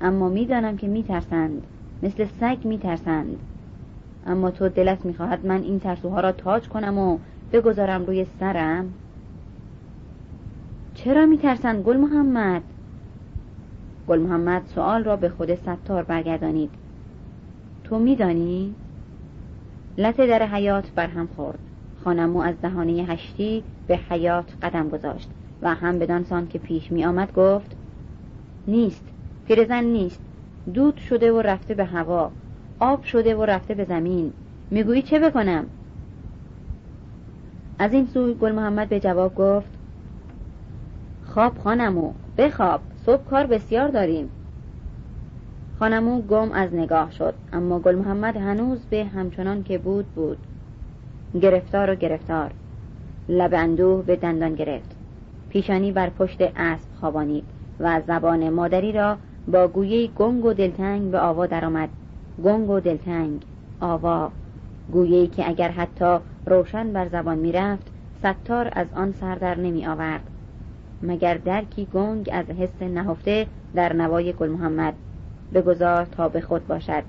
اما می‌دانم که می ترسند. مثل سگ می ترسند. اما تو دلت می‌خواهد من این ترسوها را تاج کنم و بگذارم روی سرم؟ چرا میترسند گل محمد؟ گل محمد سوال را به خود ستار برگردانید. تو میدانی؟ لط در حیات برهم خورد. خانمو از دهانه هشتی به حیات قدم گذاشت و هم بدانسان که پیش می آمد گفت نیست پیرزن نیست. دود شده و رفته به هوا. آب شده و رفته به زمین. می‌گویی چه بکنم؟ از این سوی گل محمد به جواب گفت خواب خانمو بخواب صبح کار بسیار داریم. خانمو گم از نگاه شد اما گل محمد هنوز به همچنان که بود. بود گرفتار و گرفتار. لب اندوه به دندان گرفت. پیشانی بر پشت اسب خوابانید و زبان مادری را با گویه گنگ و دلتنگ به آوا درآمد. گنگ و دلتنگ آوا گویه که اگر حتی روشن بر زبان می‌رفت ستار از آن سردر نمی آورد مگر درکی گنگ از حس نهفته در نوای گل محمد؟ بگذار تا به خود باشد.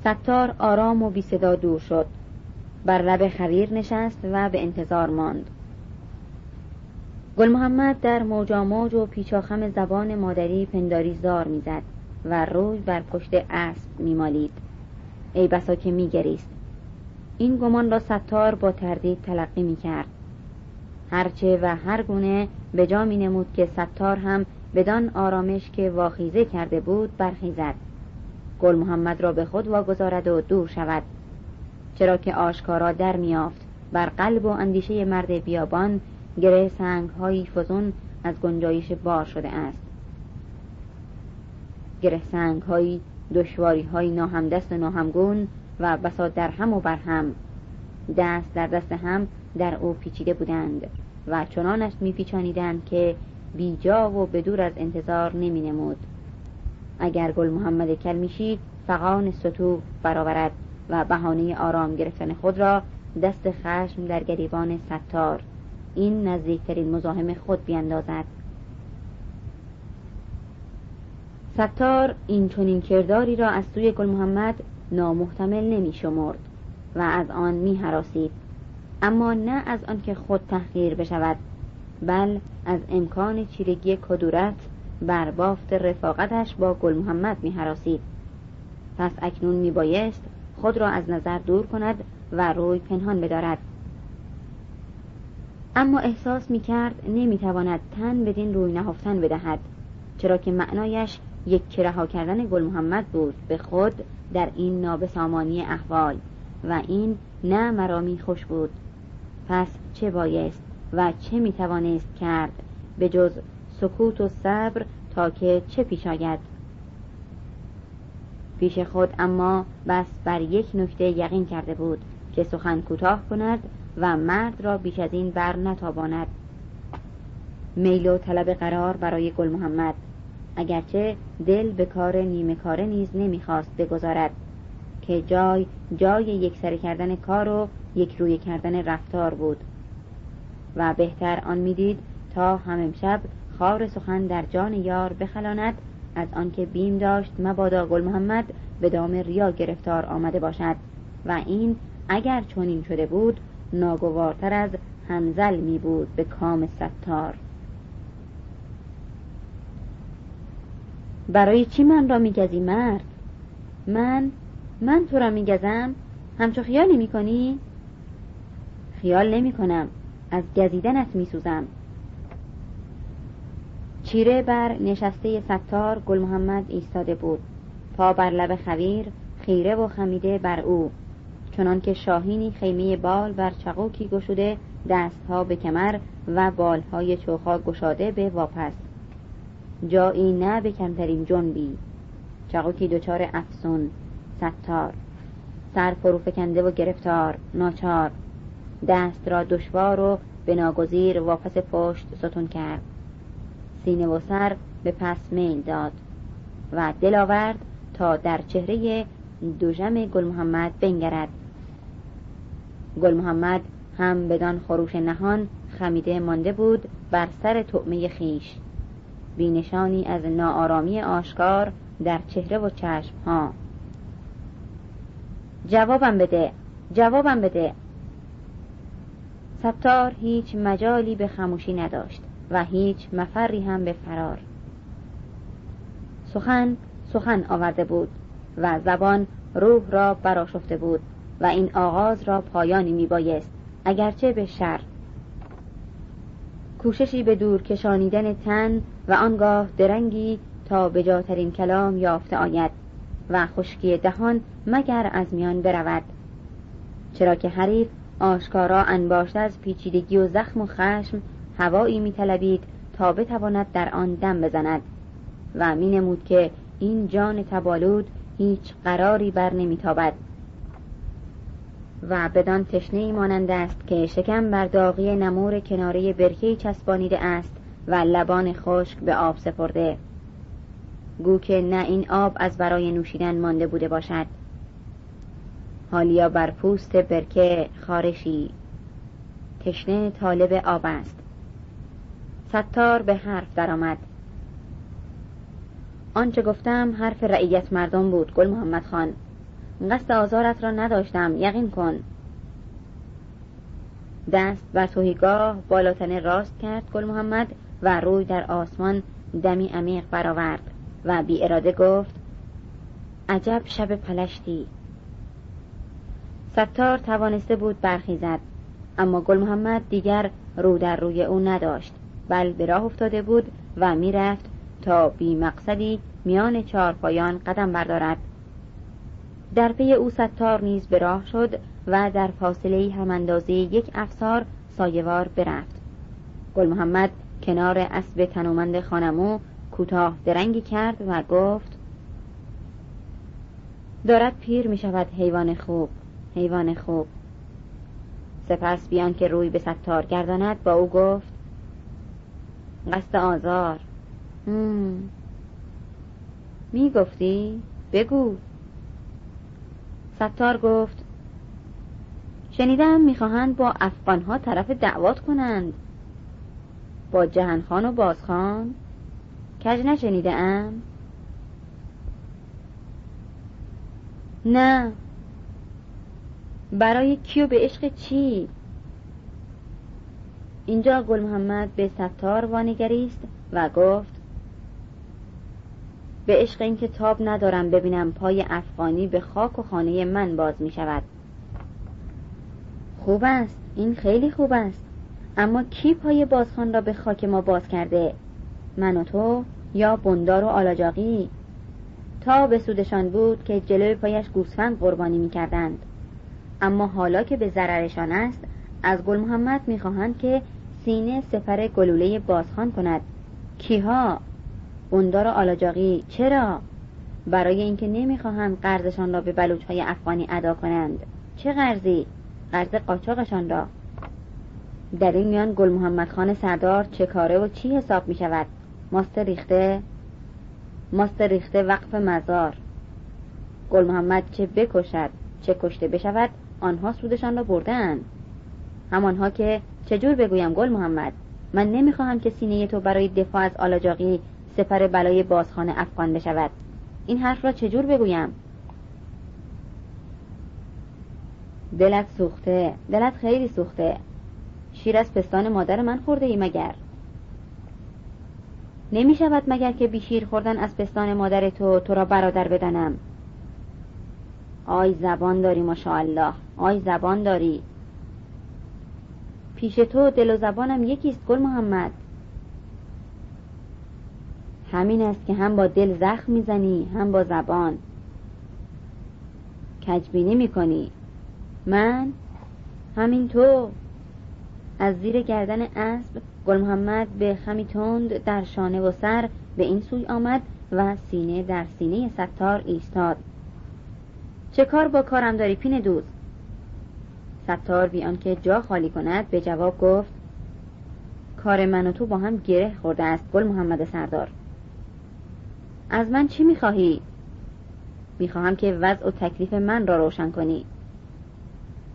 ستار آرام و بی صدا دور شد. بر لب خریر نشست و به انتظار ماند. گل محمد در موجا موج و پیچاخم زبان مادری پنداری زار می‌زد. و روی بر پشت اسب میمالید. ای بسا که میگریست. این گمان را ستار با تردید تلقی می‌کرد. هرچه و هر گونه به جا می نمود که ستار هم بدان آرامش که واخیزه کرده بود برخیزد. گل محمد را به خود واگذارد و دور شود. چرا که آشکارا در میافت بر قلب و اندیشه مرد بیابان گره سنگ هایی فزون از گنجایش بار شده است. گره سنگ هایی دشواری های ناهمدست و ناهمگون و بسا در هم و بر هم دست در دست هم در او پیچیده بودند و چنانش میپیچانیدند که بیجا و بدور از انتظار نمی نمود اگر گل محمد کلمیشی فقان سطو برآورد و بهانه آرام گرفتن خود را دست خشم در گریبان ستار این نزدیکترین مزاحم خود بیندازد. ستار این چنین کرداری را از سوی گل محمد نامحتمل نمی شمرد و از آن می حراسید اما نه از آنکه خود تحقیر بشود بل از امکان چیرگی کدورت بر بافت رفاقتش با گل محمد می حراسید. پس اکنون می بایست خود را از نظر دور کند و روی پنهان بدارد اما احساس می کرد نمی تواند تن بدین روی نهفتن بدهد چرا که معنایش یک رها کردن گل محمد بود. به خود در این نابسامانی احوال. و این نه مرامی خوش بود. پس چه بایست و چه می توانست کرد؟ به جز سکوت و صبر تا که چه پیش آید؟ پیش خود اما بس بر یک نکته یقین کرده بود که سخن کوتاه کند و مرد را بیش از این بر نتاباند. میل و طلب قرار برای گل محمد. اگرچه دل به کار نیمه کاره نیز نمی‌خواست بگذارد که جای جای یک سر کردن کار و یک روی کردن رفتار بود. و بهتر آن می‌دید تا هم امشب خار سخن در جان یار بخلاند از آنکه بیم داشت مبادا گل محمد به دام ریا گرفتار آمده باشد. و این اگر چنین شده بود ناگوارتر از هنزل می بود به کام ستار. برای چی من را میگزی مرد؟ من من تو را میگزم؟ همچو خیالی می‌کنی خیال نمی کنم از گزیدنت میسوزم. چیره بر نشسته ستار گل محمد ایستاده بود. پا بر لب خویر خیره و خمیده بر او. چنان که شاهینی خیمه بال بر چقوکی گشوده دستها به کمر و بالهای چوخا گشاده به واپس. جایی نه به کمترین جنبی. چقوکی دچار افسون ستار. سر فروفکنده و گرفتار ناچار. دست را دشوار و به ناگزیر واپس پشت ستون کرد. سینه و سر به پس میل داد و دل آورد تا در چهره دوژم گل محمد بنگرد. گل محمد هم بدان خروش نهان خمیده مانده بود بر سر طعمه خیش. بینشانی از ناآرامی آشکار در چهره و چشم ها جوابم بده جوابم بده. ستار هیچ مجالی به خموشی نداشت و هیچ مفری هم به فرار. سخن سخن آورده بود و زبان روح را براشفته بود و این آغاز را پایانی می بایست اگرچه به شر. کوششی به دور کشانیدن تن و آنگاه درنگی تا به جاترین کلام یافته آید و خشکی دهان مگر از میان برود. چرا که حریف آشکارا انباشت از پیچیدگی و زخم و خشم هوایی میطلبید تا بتواند در آن دم بزند و می نمود که این جان تبالود هیچ قراری بر نمیتابد. و بدان تشنه مانند است که شکم بر داغی نمور کناره برکه چسبانیده است و لبان خشک به آب سپرده. گو که نه این آب از برای نوشیدن مانده بوده باشد. حالیا بر پوست برکه خارشی. تشنه طالب آب است. ستار به حرف درآمد. آنچه گفتم حرف رعیت مردم بود گل محمد خان. قصد آزارت را نداشتم یقین کن. دست بر توهیگاه بالاتنه راست کرد گل محمد. و روی در آسمان دمی عمیق برآورد و بی اراده گفت عجب شب پلشتی. ستار توانسته بود برخیزد اما گل محمد دیگر رو در روی او نداشت بل به راه افتاده بود و می‌رفت تا بی مقصدی میان چارپایان قدم بردارد. در پی او ستار نیز به راه شد و در فاصله هم اندازه یک افسار سایوار برفت. گل محمد کنار اسب تنومند خانمو کوتاه درنگی کرد و گفت دارد پیر می شود حیوان خوب حیوان خوب. سپس بیان که روی به ستار گرداند با او گفت قصد آزار. می گفتی؟ بگو. ستار گفت شنیدم می‌خواهند با افغانها طرف دعوات کنند. با جهنخان و بازخان کج نشنیده ام؟ نه. برای کیو؟ به عشق چی؟ اینجا گل محمد به ستار وانگریست و گفت به عشق این کتاب ندارم ببینم پای افغانی به خاک و خانه من باز می شود خوب است. این خیلی خوب است. اما کی پای بازخان را به خاک ما باز کرده؟ من و تو یا بندار و آلاجاقی؟ تا به سودشان بود که جلوی پایش گوسفند قربانی می کردند. اما حالا که به ضررشان است از گل محمد می‌خواهند که سینه سپر گلوله بازخان کند. کیها؟ بندار و آلاجاقی چرا؟ برای اینکه نمی‌خواهند قرضشان را به بلوچهای افغانی ادا کنند. چه قرضی؟ قرض قاچاقشان را. در این میان گل محمد خان سردار چه کاره و چی حساب می شود؟ ماست ریخته ماست ریخته وقف مزار. گل محمد چه بکشد چه کشته بشود آنها سودشان را بردن همانها که چجور بگویم گل محمد؟ من نمی‌خواهم که سینه تو برای دفاع از آلاجاقی سپر بلای بازخانه افغان بشود. این حرف را چجور بگویم؟ دلت سوخته دلت خیلی سوخته. شیر از پستان مادر من خورده ای مگر؟ نمی شود مگر که بیشیر خوردن از پستان مادر تو تو را برادر بدانم آی زبان داری ماشاءالله. آی زبان داری. پیش تو دل و زبانم یکیست گل محمد. همین است که هم با دل زخم می‌زنی هم با زبان. کجبینی می‌کنی؟ من؟ همین تو. از زیر گردن اسب گل محمد به خمی تند در شانه و سر به این سوی آمد و سینه در سینه ستار ایستاد. چه کار با کارم داری پین دوز؟ ستار بی آنکه جا خالی کند به جواب گفت کار من و تو با هم گره خورده است گل محمد سردار. از من چی می‌خواهی؟ می‌خواهم که وضع و تکلیف من را روشن کنی.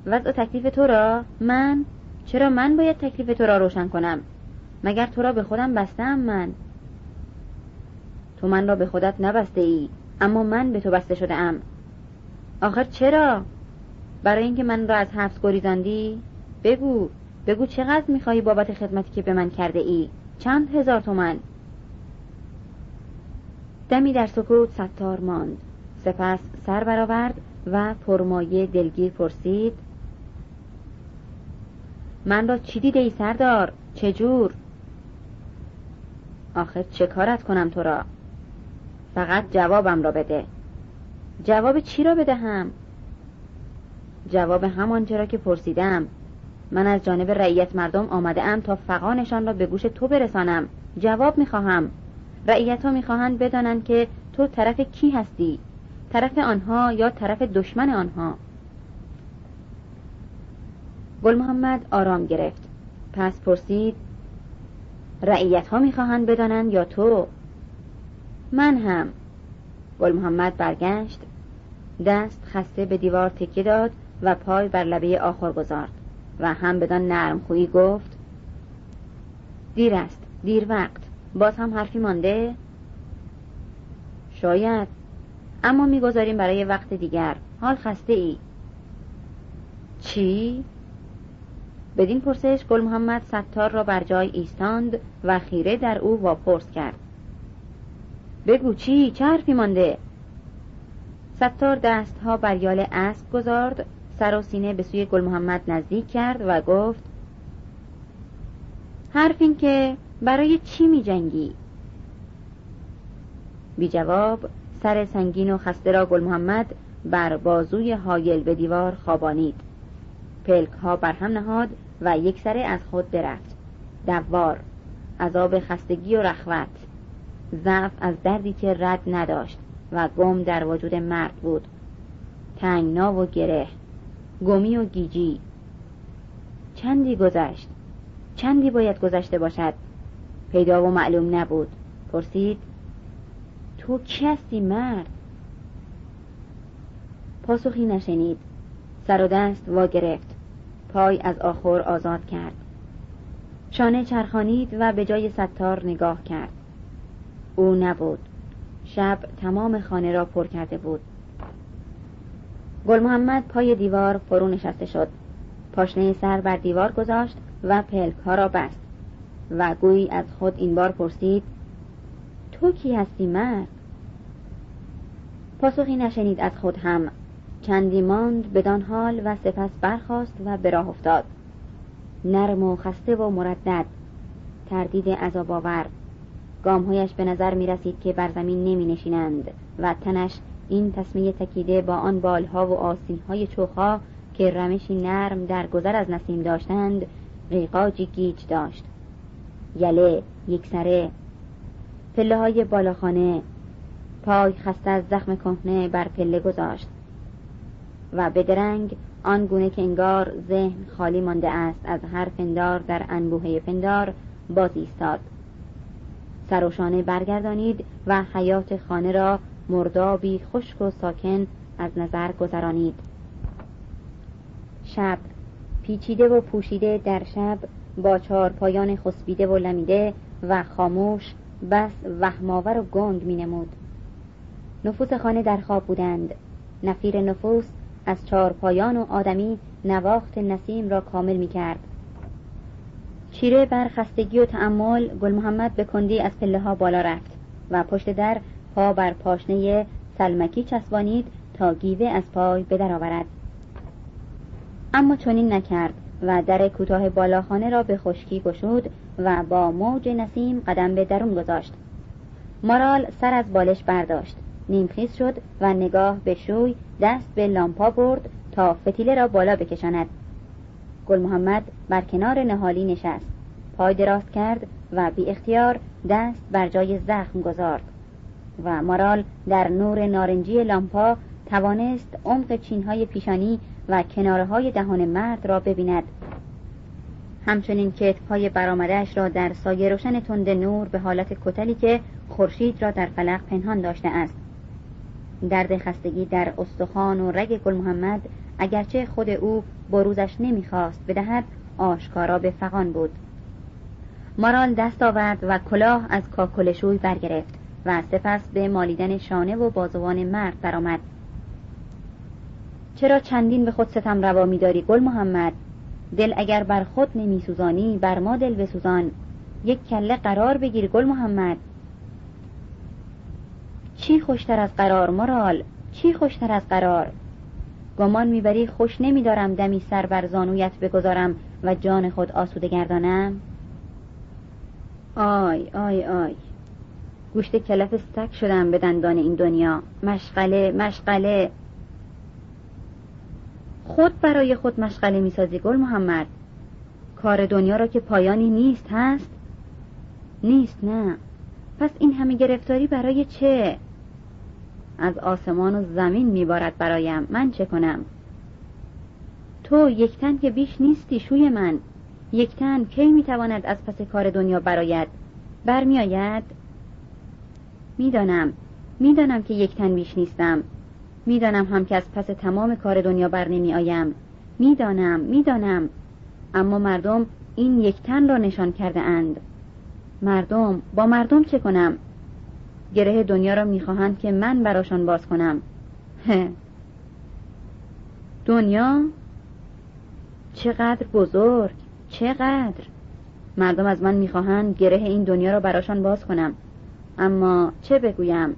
وضع و تکلیف تو را؟ من؟ چرا من باید تکلیف تو را روشن کنم؟ مگر تو را به خودم بستم من؟ تو من را به خودت نبسته ای اما من به تو بسته شده ام آخر چرا؟ برای اینکه من را از حبس گریزاندی؟ بگو بگو چقدر می‌خواهی بابت خدمتی که به من کرده ای چند هزار تومن دمی در سکوت ستار ماند. سپس سر برآورد و پرمایه دلگیر پرسید من را چی دیده ای سردار؟ چجور آخر چه کارت کنم تو را؟ فقط جوابم را بده. جواب چی را بدهم؟ جواب همان چرا که پرسیدم. من از جانب رعیت مردم آمده ام تا فقانشان را به گوش تو برسانم. جواب می‌خواهم. رعیت ها می‌خواهند بدانند که تو طرف کی هستی؟ طرف آنها یا طرف دشمن آنها؟ گل محمد آرام گرفت. پس پرسید رعیت ها می‌خواهند بدانند یا تو؟ من هم. گل محمد برگشت دست خسته به دیوار تکیه داد و پای بر لبه آخر گذارد و هم بدان نرم خویی گفت دیر است دیر وقت. باز هم حرفی مانده؟ شاید. اما می‌گذاریم برای وقت دیگر. حال خسته ای چی؟ بدین پرسش گل محمد ستار را بر جای ایستاند و خیره در او واپرس کرد بگو چی؟ چه حرفی مانده؟ ستار دستها بر یال اسب گذارد سر و سینه به سوی گل محمد نزدیک کرد و گفت حرف این که برای چی می جنگی؟ بی جواب سر سنگین و خسته را گل محمد بر بازوی حایل به دیوار خوابانید پلک ها بر هم نهاد و یک سره از خود برفت. دوار عذاب خستگی و رخوت. ضعف از دردی که رد نداشت و گم در وجود مرد بود. تنگنا و گره گمی و گیجی. چندی گذشت؟ چندی باید گذشته باشد؟ پیدا و معلوم نبود. پرسید تو کی هستی مرد؟ پاسخی نشنید. سر و دست وا گرفت پای از آخر آزاد کرد. شانه چرخانید و به جای ستار نگاه کرد. او نبود. شب تمام خانه را پر کرده بود. گل محمد پای دیوار فرو نشسته شد. پاشنه سر بر دیوار گذاشت و پلک ها را بست و گویی از خود این بار پرسید تو کی هستی مرد؟ پاسخی نشنید از خود هم. چندی ماند بدان حال و سپس برخاست و به راه افتاد. نرم و خسته و مردد. تردید عذاب آور. گامهایش به نظر می رسید که بر زمین نمی نشینند و تنش این تصمیه تکیده با آن بالها و آسینهای چوخها که رمشی نرم در گذر از نسیم داشتند ریقاجی گیج داشت. یله یک سره. پله های بالاخانه. پای خسته از زخم کهنه بر پله گذاشت. و به درنگ آن گونه که انگار ذهن خالی مانده است از هر پندار در انبوهه پندار باز ایستاد. سروشانه برگردانید و حیات خانه را مردابی خشک و ساکن از نظر گذرانید. شب. پیچیده و پوشیده در شب با چهار پایان خسبیده و لمیده و خاموش بس وهماور و گنگ می نمود نفوس خانه در خواب بودند. نفیر نفوس از چارپایان و آدمی نواخت نسیم را کامل می کرد چیره بر خستگی و تعمل گل محمد به کندی از پله ها بالا رفت و پشت در پا بر پاشنه سلمکی چسبانید تا گیوه از پای به آورد. اما چنین نکرد و در کوتاه بالاخانه را به خشکی گشود و با موج نسیم قدم به درون گذاشت. مارال سر از بالش برداشت. نیمخیز شد و نگاه به شوی دست به لامپا برد تا فتیله را بالا بکشاند. گل محمد بر کنار نهالی نشست. پای دراز کرد و بی اختیار دست بر جای زخم گذارد و مارال در نور نارنجی لامپا توانست عمق چینهای پیشانی و کناره های دهان مرد را ببیند. همچنین کتفهای برآمدهاش را در سایه روشن تند نور به حالت کتلی که خورشید را در فلق پنهان داشته است. درد خستگی در استخوان و رگ گل محمد اگرچه خود او بروزش نمی‌خواست بدهد آشکارا به فقان بود. مارال دست آورد و کلاه از کاکلشوی برگرفت و سپس به مالیدن شانه و بازوان مرد برآمد. چرا چندین به خود ستم روا میداری گل محمد؟ دل اگر بر خود نمی سوزانی بر ما دل بسوزان. یک کله قرار بگیر گل محمد. چی خوشتر از قرار مرال؟ چی خوشتر از قرار؟ گمان می‌بری خوش نمیدارم دمی سر بر زانویت بگذارم و جان خود آسوده گردانم؟ آی آی آی. گوشت کلف استک شدم به دندان این دنیا. مشغله مشغله. خود برای خود مشغله می‌سازی گل محمد. کار دنیا را که پایانی نیست هست؟ نیست نه. پس این همه گرفتاری برای چه؟ از آسمان و زمین میبارد برایم. من چه کنم؟ تو یک تن که بیش نیستی شوی من. یک تن کی می‌تواند از پس کار دنیا براید؟ برمیآید؟ می‌دانم. می‌دانم که یک تن بیش نیستم. می‌دانم هم که از پس تمام کار دنیا بر نمی آیم می‌دانم. می‌دانم. اما مردم این یک تن را نشان کرده اند. مردم با مردم چه کنم؟ گره دنیا را می‌خواهند که من براشان باز کنم. دنیا؟ چقدر بزرگ چقدر! مردم از من می‌خواهند گره این دنیا را براشان باز کنم. اما چه بگویم؟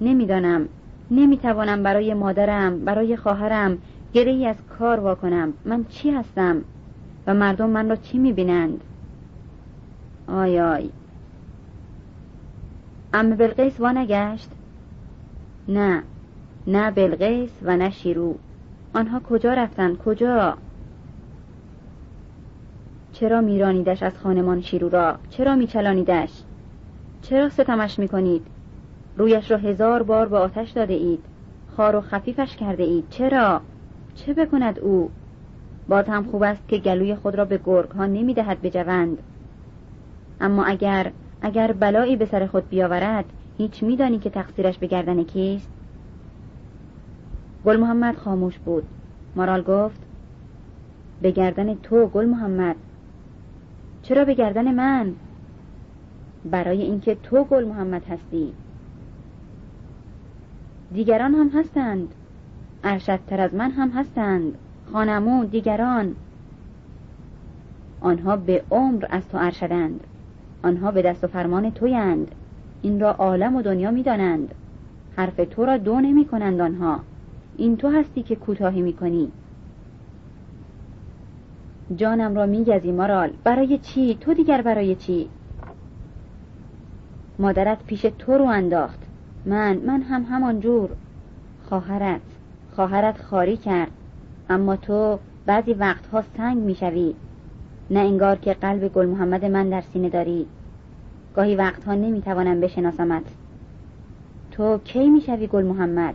نمی‌دانم. نمی‌توانم برای مادرم برای خواهرم گره ای از کار واکنم. من چی هستم؟ و مردم من را چی می‌بینند؟ آی آی. اما بلقیس وانگشت نه نه بلقیس و نه شیرو. آنها کجا رفتند؟ کجا؟ چرا میرانیدش از خانمان شیرو را؟ چرا میچلانیدش؟ چرا ستمش می‌کنید؟ رویش را هزار بار به آتش داده اید. خار و خفیفش کرده اید. چرا؟ چه بکند او؟ باز هم خوب است که گلوی خود را به گرگ ها نمی دهد بجوند. اما اگر اگر بلایی به سر خود بیاورد هیچ میدانی که تقصیرش به گردن کیست؟ گل محمد خاموش بود. مارال گفت به گردن تو گل محمد. چرا به گردن من؟ برای اینکه تو گل محمد هستی. دیگران هم هستند. ارشدتر از من هم هستند. خانمون دیگران. آنها به عمر از تو ارشدند. آنها به دست و فرمان تویند. این را عالم و دنیا می‌دانند. حرف تو را دو نمی کنند آنها. این تو هستی که کوتاهی می کنی جانم را میگزی مارال. برای چی؟ تو دیگر برای چی؟ مادرت پیش تو رو انداخت. من من هم همان جور. خواهرت. خواهرت خاری کرد. اما تو بعضی وقتها سنگ می‌شوی. نه انگار که قلب گل محمد من در سینه داری. گاهی وقتها نمی‌توانم بشناسمت. تو کی می‌شوی گل محمد؟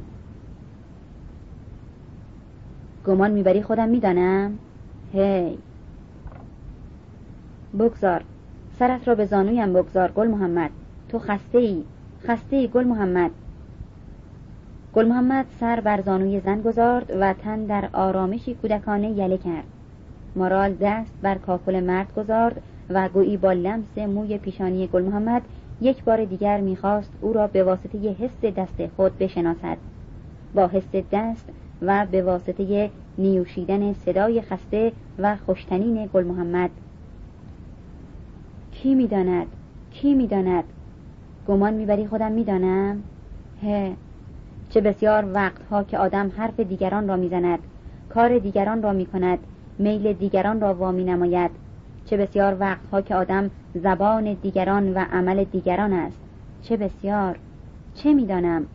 گمان می‌بری خودم می‌دانم؟ هی. بگذار. سرت را به زانویم بگذار گل محمد. تو خسته ای خسته ای گل محمد. گل محمد سر بر زانوی زن گذارد و تن در آرامشی کودکانه یله کرد. مارال دست بر کاکل مرد گذارد و گویی با لمس موی پیشانی گل محمد یک بار دیگر می‌خواست او را به واسطه حس دست خود بشناسد. با حس دست و به واسطه نیوشیدن صدای خسته و خوشتنین گل محمد. کی می‌داند؟ کی می‌داند؟ گمان می‌بری خودم می‌دانم؟ هه. چه بسیار وقتها که آدم حرف دیگران را می‌زند کار دیگران را می‌کند. میل دیگران را وامی نماید چه بسیار وقتها که آدم زبان دیگران و عمل دیگران است. چه بسیار! چه می‌دانم؟